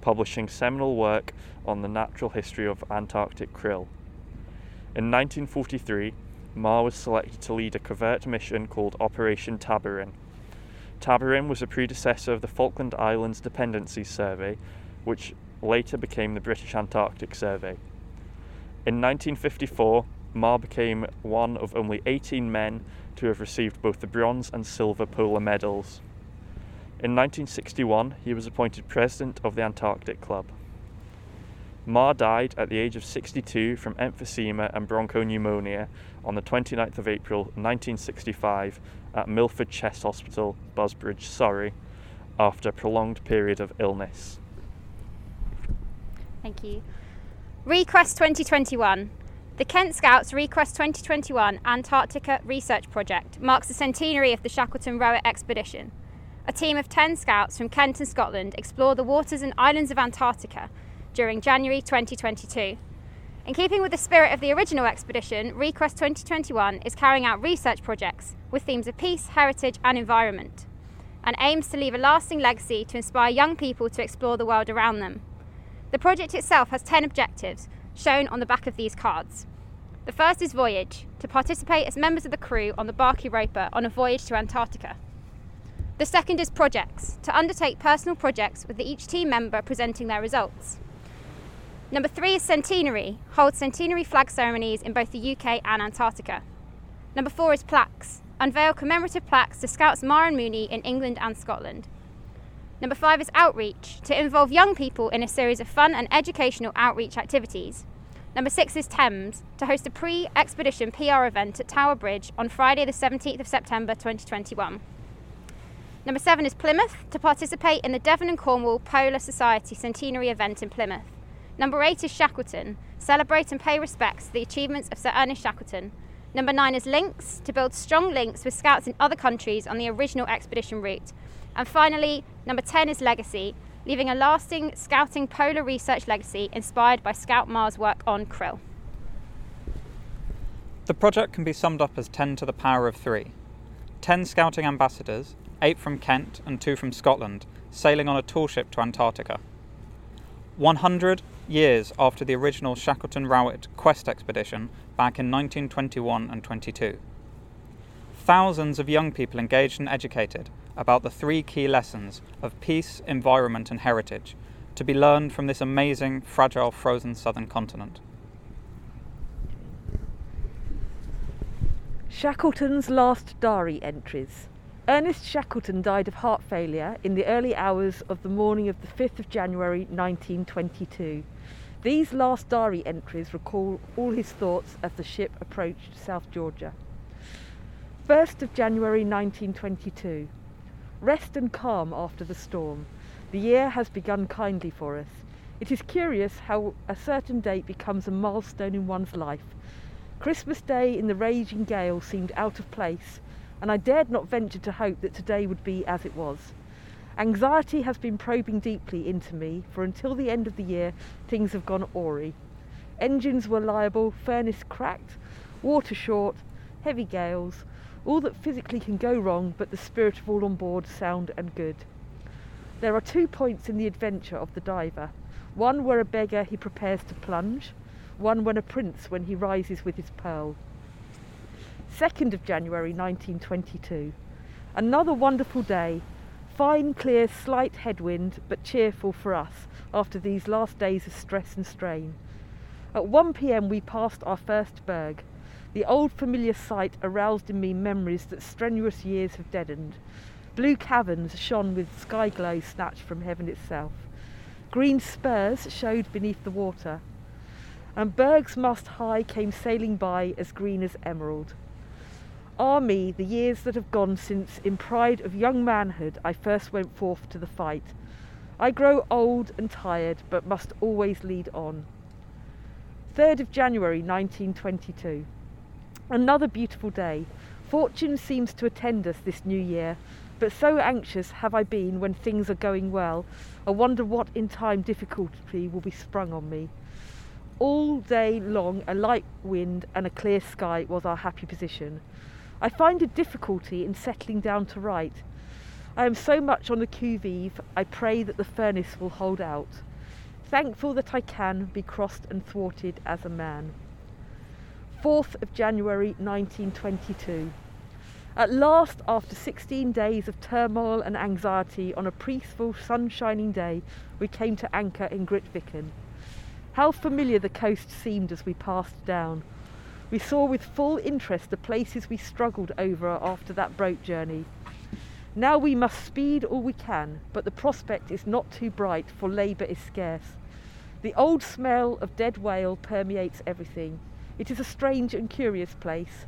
publishing seminal work on the natural history of Antarctic krill. In 1943, Marr was selected to lead a covert mission called Operation Tabarin. Tabarin was a predecessor of the Falkland Islands Dependencies Survey, which later became the British Antarctic Survey. In 1954, Marr became one of only 18 men to have received both the bronze and silver polar medals. In 1961, he was appointed president of the Antarctic Club. Marr died at the age of 62 from emphysema and bronchopneumonia on the 29th of April 1965 at Milford Chest Hospital, Busbridge, Surrey, after a prolonged period of illness. Thank you. Request 2021. The Kent Scouts Request 2021 Antarctica Research Project marks the centenary of the Shackleton Rowett expedition. A team of 10 scouts from Kent and Scotland explore the waters and islands of Antarctica during January 2022. In keeping with the spirit of the original expedition, Request 2021 is carrying out research projects with themes of peace, heritage, and environment, and aims to leave a lasting legacy to inspire young people to explore the world around them. The project itself has 10 objectives, shown on the back of these cards. The first is voyage, to participate as members of the crew on the Bark Europa on a voyage to Antarctica. The second is projects, to undertake personal projects with each team member presenting their results. Number three is centenary, hold centenary flag ceremonies in both the UK and Antarctica. Number four is plaques, unveil commemorative plaques to Scouts Marr and Mooney in England and Scotland. Number five is outreach, to involve young people in a series of fun and educational outreach activities. Number six is Thames, to host a pre expedition PR event at Tower Bridge on Friday, the 17th of September 2021. Number seven is Plymouth, to participate in the Devon and Cornwall Polar Society centenary event in Plymouth. Number eight is Shackleton, celebrate and pay respects to the achievements of Sir Ernest Shackleton. Number nine is Links, to build strong links with scouts in other countries on the original expedition route. And finally, number 10 is Legacy, leaving a lasting scouting polar research legacy inspired by Scout Marr's work on krill. The project can be summed up as 10 to the power of 3. 10 scouting ambassadors, 8 from Kent and 2 from Scotland, sailing on a tour ship to Antarctica. 100 years after the original Shackleton Rowett Quest expedition back in 1921 and 22. Thousands of young people engaged and educated about the three key lessons of peace, environment, and heritage to be learned from this amazing, fragile, frozen southern continent. Shackleton's last diary entries. Ernest Shackleton died of heart failure in the early hours of the morning of the 5th of January 1922. These last diary entries recall all his thoughts as the ship approached South Georgia. 1st of January 1922. Rest and calm after the storm. The year has begun kindly for us. It is curious how a certain date becomes a milestone in one's life. Christmas Day in the raging gale seemed out of place, and I dared not venture to hope that today would be as it was. Anxiety has been probing deeply into me, for until the end of the year, things have gone awry. Engines were liable, furnace cracked, water short, heavy gales, all that physically can go wrong, but the spirit of all on board sound and good. There are two points in the adventure of the diver one where a beggar he prepares to plunge, one when a prince when he rises with his pearl. 2nd of January 1922. Another wonderful day. Fine, clear, slight headwind, but cheerful for us after these last days of stress and strain. At 1 pm we passed our first berg. The old familiar sight aroused in me memories that strenuous years have deadened. Blue caverns shone with sky glow snatched from heaven itself. Green spurs showed beneath the water. And bergs mast high came sailing by as green as emerald. Ah me, the years that have gone since, in pride of young manhood, I first went forth to the fight. I grow old and tired, but must always lead on. 3rd of January 1922. Another beautiful day. Fortune seems to attend us this new year, but so anxious have I been when things are going well, I wonder what in time difficulty will be sprung on me. All day long, a light wind and a clear sky was our happy position. I find a difficulty in settling down to write. I am so much on the qui vive, I pray that the furnace will hold out. Thankful that I can be crossed and thwarted as a man. 4th of January 1922. At last, after 16 days of turmoil and anxiety, on a peaceful, sun-shining day, we came to anchor in Grytviken. How familiar the coast seemed as we passed down. We saw with full interest the places we struggled over after that boat journey. Now we must speed all we can, but the prospect is not too bright, for labour is scarce. The old smell of dead whale permeates everything. It is a strange and curious place.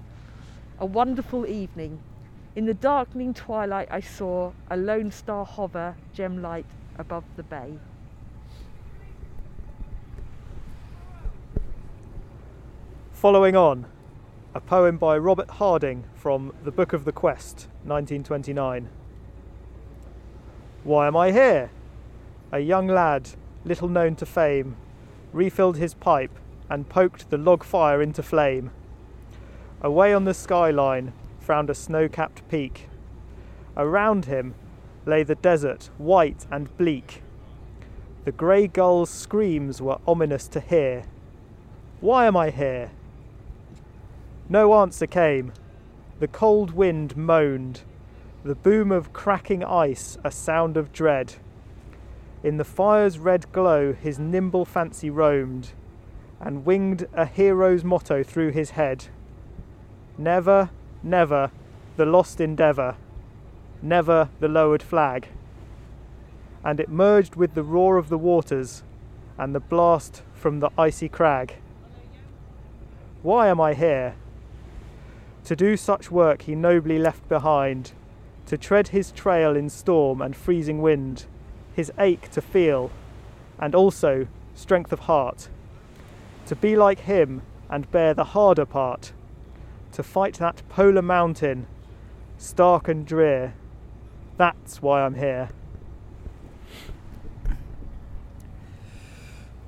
A wonderful evening. In the darkening twilight, I saw a lone star hover gem light above the bay. Following on, a poem by Robert Harding from The Book of the Quest, 1929. Why am I here? A young lad, little known to fame, refilled his pipe and poked the log fire into flame. Away on the skyline frowned a snow capped peak. Around him lay the desert, white and bleak. The grey gull's screams were ominous to hear. Why am I here? No answer came. The cold wind moaned, the boom of cracking ice a sound of dread. In the fire's red glow his nimble fancy roamed, and winged a hero's motto through his head Never, never, the lost endeavour, never the lowered flag. And it merged with the roar of the waters and the blast from the icy crag. Why am I here? To do such work he nobly left behind, to tread his trail in storm and freezing wind, his ache to feel, and also strength of heart. To be like him and bear the harder part, to fight that polar mountain, stark and drear. That's why I'm here.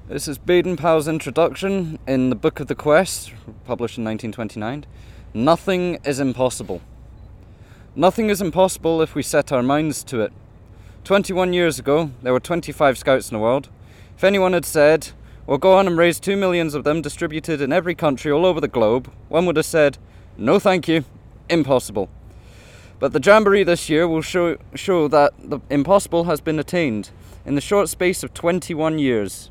This is Baden Powell's introduction in the Book of the Quest, published in 1929. Nothing is impossible. Nothing is impossible if we set our minds to it. 21 years ago, there were 25 scouts in the world. If anyone had said, well, go on and raise two millions of them distributed in every country all over the globe, one would have said, no thank you, impossible. But the Jamboree this year will show, show that the impossible has been attained in the short space of 21 years.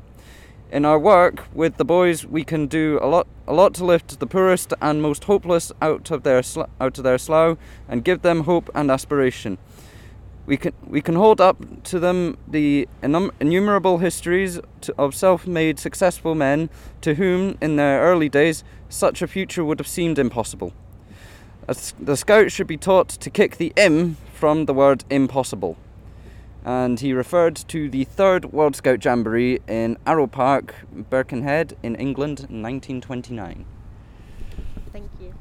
In our work with the boys, we can do a lot, a lot to lift the poorest and most hopeless out of their sl- out of their slough and give them hope and aspiration. We can we can hold up to them the innumerable histories to, of self-made successful men to whom, in their early days, such a future would have seemed impossible. The scout should be taught to kick the im from the word impossible and he referred to the third World Scout Jamboree in Arrowe Park, Birkenhead, in England 1929. Thank you.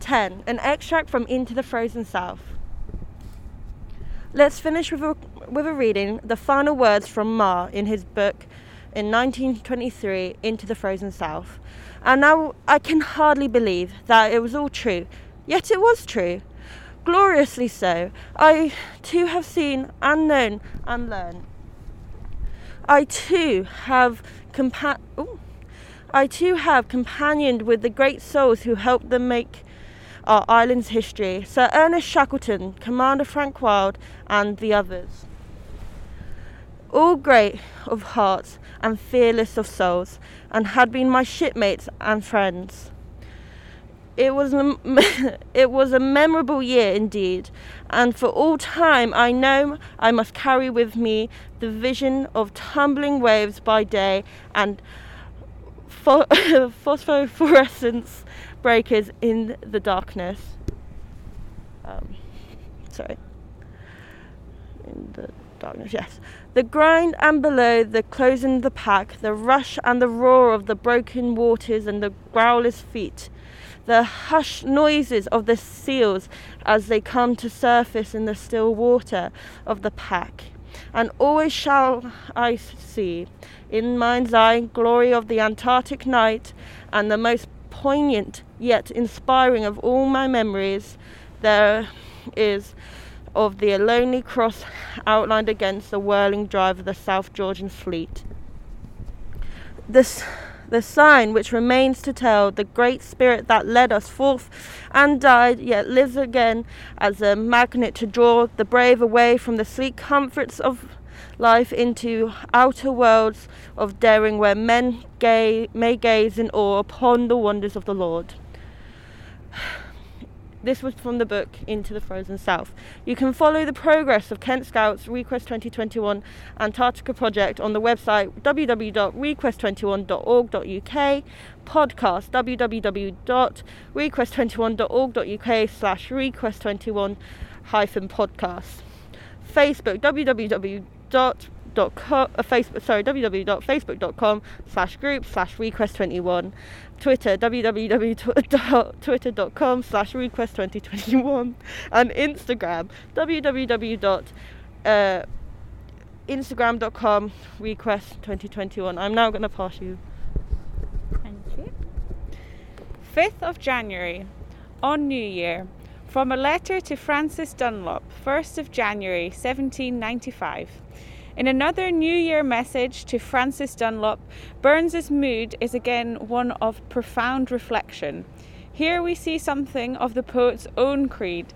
10. An extract from Into the Frozen South. Let's finish with a, with a reading the final words from Marr in his book in 1923, Into the Frozen South. And now I can hardly believe that it was all true, yet it was true gloriously so. I too have seen and known and learned. I too have compa- Ooh. I too have companioned with the great souls who helped them make our island's history. Sir Ernest Shackleton, Commander Frank Wild, and the others. All great of hearts and fearless of souls, and had been my shipmates and friends. It was a, [LAUGHS] it was a memorable year indeed, and for all time I know I must carry with me the vision of tumbling waves by day and [LAUGHS] phosphorescence breakers in the darkness. Um, sorry. In the darkness, yes. The grind and below, the closing of the pack, the rush and the roar of the broken waters and the growler's feet the hushed noises of the seals as they come to surface in the still water of the pack. And always shall I see, in mind's eye, glory of the Antarctic night, and the most poignant yet inspiring of all my memories, there is of the lonely cross outlined against the whirling drive of the South Georgian fleet. This the sign which remains to tell the great spirit that led us forth and died, yet lives again as a magnet to draw the brave away from the sweet comforts of life into outer worlds of daring where men may gaze in awe upon the wonders of the Lord. [SIGHS] This was from the book Into the Frozen South. You can follow the progress of Kent Scouts Request 2021 Antarctica project on the website www.request21.org.uk, podcast www.request21.org.uk slash request21 hyphen podcast, Facebook uh, www.facebook.com slash group slash request21 Twitter www.twitter.com slash request2021 and Instagram www. Uh, Instagram.com request 2021. I'm now going to pass you. Thank you. 5th of January, on New Year, from a letter to Frances Dunlop, 1st of January 1795. In another New Year message to Frances Dunlop, Burns's mood is again one of profound reflection. Here we see something of the poet's own creed,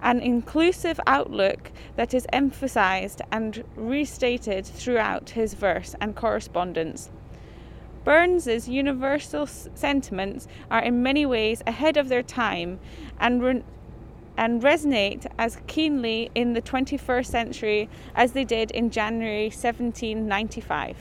an inclusive outlook that is emphasized and restated throughout his verse and correspondence. Burns's universal sentiments are in many ways ahead of their time and re- and resonate as keenly in the 21st century as they did in January 1795.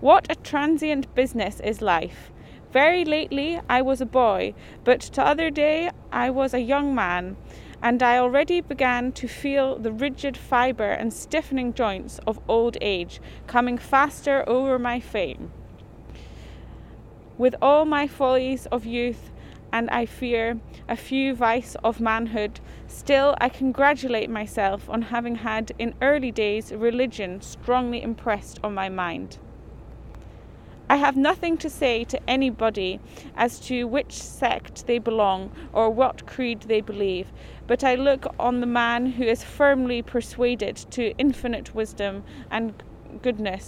What a transient business is life. Very lately I was a boy, but to other day I was a young man, and I already began to feel the rigid fibre and stiffening joints of old age coming faster over my frame. With all my follies of youth, and I fear a few vice of manhood, still I congratulate myself on having had in early days religion strongly impressed on my mind. I have nothing to say to anybody as to which sect they belong or what creed they believe, but I look on the man who is firmly persuaded to infinite wisdom and goodness,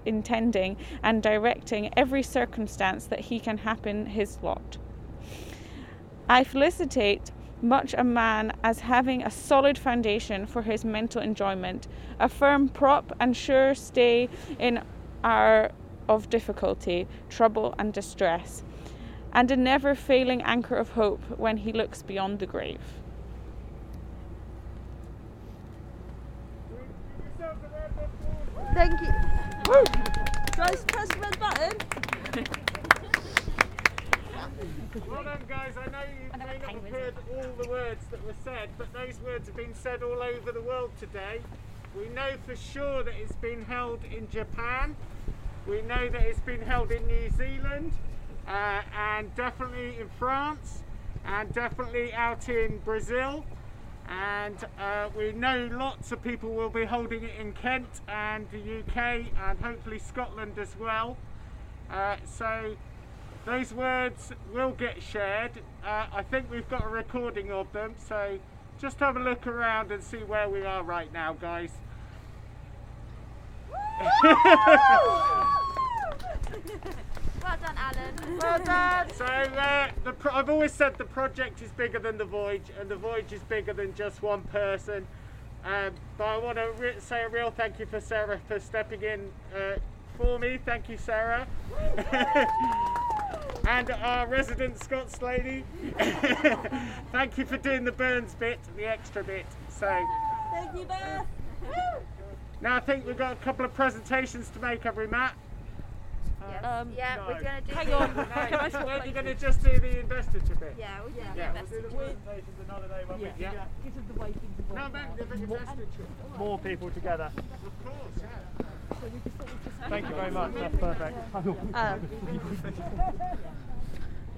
superintending and directing every circumstance that he can happen his lot. I felicitate much a man as having a solid foundation for his mental enjoyment, a firm prop and sure stay in our of difficulty, trouble, and distress, and a never failing anchor of hope when he looks beyond the grave. Thank you. Guys, press the red button. Well done, guys. I know you may not have heard all the words that were said, but those words have been said all over the world today. We know for sure that it's been held in Japan. We know that it's been held in New Zealand, uh, and definitely in France, and definitely out in Brazil. And uh, we know lots of people will be holding it in Kent and the UK, and hopefully Scotland as well. Uh, so those words will get shared. Uh, I think we've got a recording of them, so just have a look around and see where we are right now, guys. [LAUGHS] Well done, Alan. Well done. So uh, the pro- I've always said the project is bigger than the voyage, and the voyage is bigger than just one person. Um, but I want to re- say a real thank you for Sarah for stepping in uh, for me. Thank you, Sarah. [LAUGHS] and our resident Scots lady. [LAUGHS] thank you for doing the Burns bit, the extra bit. So Thank you, Beth. now I think we've got a couple of presentations to make, have we, Matt? Um, yeah, no. we're gonna do. Hang the- on. no. Can I swap We're places? going to just do the investiture bit. Yeah, we'll do Yeah, the we'll do investiture. the presentations another day when Yeah. we yeah. Because of the way things No, evolve man, now. the investiture. More people together. Of course, yeah. So we just sort of just Thank you very much. That's perfect. [LAUGHS] Um,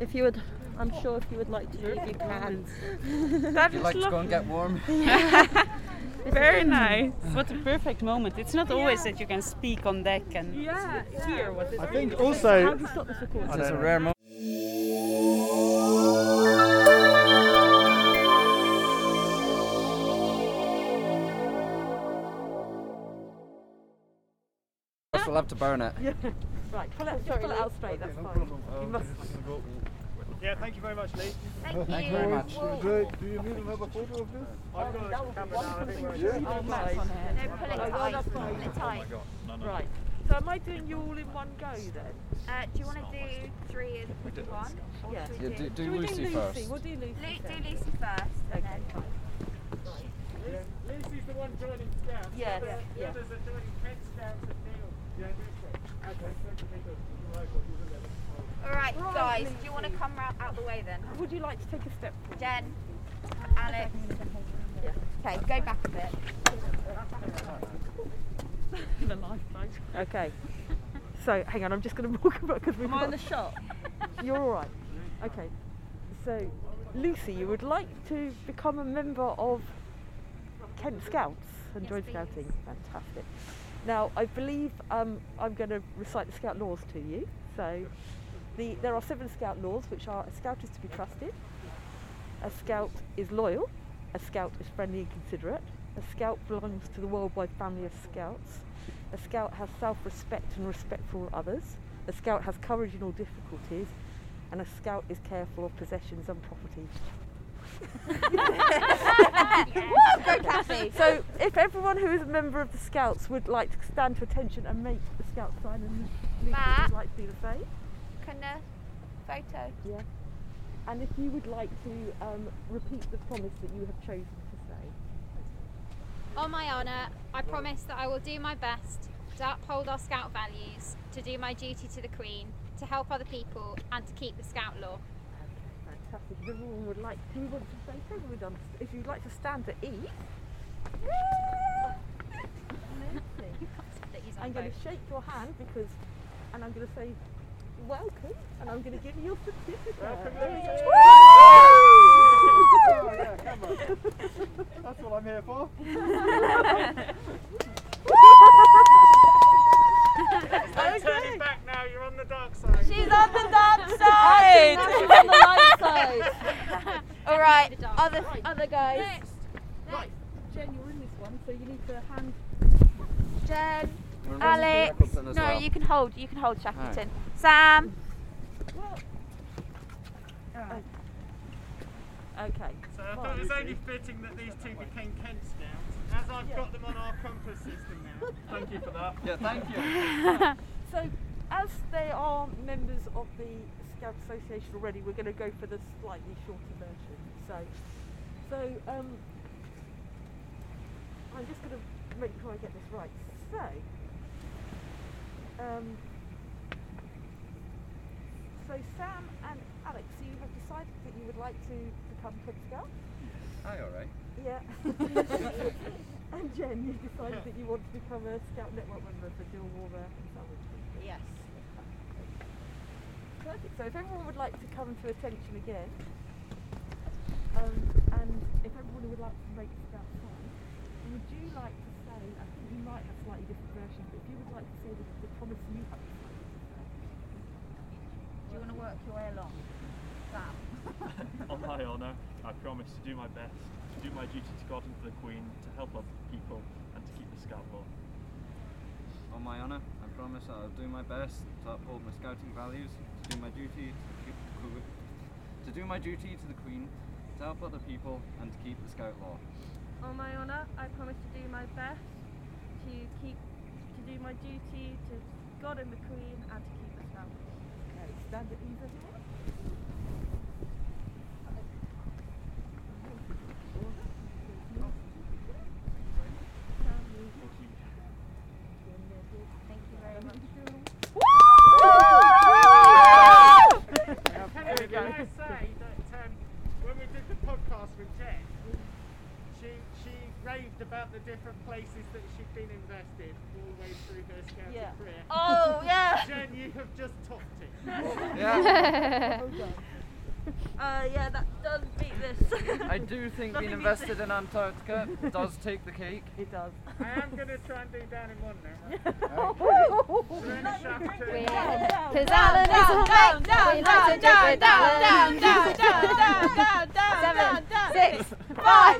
if you would, I'm sure if you would like to leave, you can. That Would you is like to go and get warm? [LAUGHS] [LAUGHS] very mm. nice. What a perfect moment. It's not always that you can speak on deck and Yeah, hear what is I think also. How do you stop this recording? It's a rare moment. We'll have to burn it. Yeah. [LAUGHS] Right, pull it, just pull it out straight, that's fine. You must. Yeah, thank you very much, Lee. Thank you. Thank you very much. Whoa. Do you need another photo of this? I've got a camera now. I think we're Yeah. Oh, Matt's on here. No, pull it Oh, tight. that's Pull fine. it tight. Right. So am I doing you all in one go then? Uh, do you want to do three in one? Or Yeah. should Yeah, do, do Should we Lucy do Lucy? first. We'll do Lucy. Lu- do Lucy first. and Okay, then- fine. Lucy's the one joining Scouts. Yes, The others- the yeah. others are joining Kent Scouts and Neil. Yeah, Okay, All right, guys. Do you want to come round out the way then? Would you like to take a step? Jen, Alex. Okay, go back a bit. [LAUGHS] the lifeboat. Okay. So hang on, I'm just going [LAUGHS] to walk about because we've Am I got. in the shot? [LAUGHS] You're all right. Okay. So, Lucy, you would like to become a member of Kent Scouts and Yes, join please. Scouting. Fantastic. Now, I believe um, I'm going to recite the Scout laws to you. So, the, there are seven Scout laws, which are: a Scout is to be trusted, a Scout is loyal, a Scout is friendly and considerate, a Scout belongs to the worldwide family of Scouts, a Scout has self-respect and respect for all others, a Scout has courage in all difficulties, and a Scout is careful of possessions and property. Woo. So, if everyone who is a member of the Scouts would like to stand to attention and make the Scout sign, and Matt. would like to do the same. Can a photo? Yeah. and if you would like to um, repeat the promise that you have chosen to say. On my honour, I promise that I will do my best to uphold our Scout values, to do my duty to the Queen, to help other people, and to keep the Scout law. Fantastic. If everyone would like, you want to say done. If you'd like to stand to eat. I'm going to shake your hand because, and I'm going to say, welcome, and I'm going to give you your certificate. Welcome, There we Lucy. go. Oh, yeah, come on. That's what I'm here for. Don't turn it back now, you're on the dark side. She's on the dark [LAUGHS] side. she's on the light side. [LAUGHS] [LAUGHS] All right, other other guys. Right, Jen, you're in this one, so you need to hand. Jen, Remember Alex. No, well. you can hold. You can hold Shackleton. Sam. Okay. So I thought it was only fitting that these two became Kent Scouts, as I've got them on our compass system now. [LAUGHS] Thank you for that. Yeah, thank you. [LAUGHS] so, as they are members of the Scout Association already, we're going to go for the slightly shorter version. So, so um, I'm just going to make sure I get this right. So, um, so Sam and Alex, so you have decided that you would like to become Kid Scout. Hi, alright. Yeah. [LAUGHS] [LAUGHS] and Jen, you decided that you want to become a Scout Network member for dual Dilwater and Sandwich. Yes. Perfect. So if everyone would like to come to attention again, um, and if everyone would like to make Scout sign, would you like to say, I think you might have slightly different versions, but if you would like to say the, the promise you have to say. Do you want to work your way along, Sam? [LAUGHS] On my honour, I promise to do my best, to do my duty to God and to the Queen, to help other people, and to keep the Scout law. On my honour, I promise I'll do my best to uphold my scouting values, to do my duty to, keep, to do my duty to the Queen, to help other people, and to keep the Scout law. On my honour, I promise to do my best to keep to do my duty to God and the Queen and to keep the Scout. Okay, stand at ease everyone. Thank you very much. Can I, can I say that um, when we did the podcast with Jen, she she raved about the different places that she'd been invested all the way through her scouting Yeah. career. Oh, yeah. Jen, you have just topped it. [LAUGHS] Yeah. [LAUGHS] Uh, yeah, that does beat this. I do think being invested in Antarctica does take the cake. It does. I am going to try and do down in one now. Serena Shackleton. Because Alan is a down, down, We like down, to down, do it, down, Alan. down, down, down, down, down, down, Seven, down, six, five,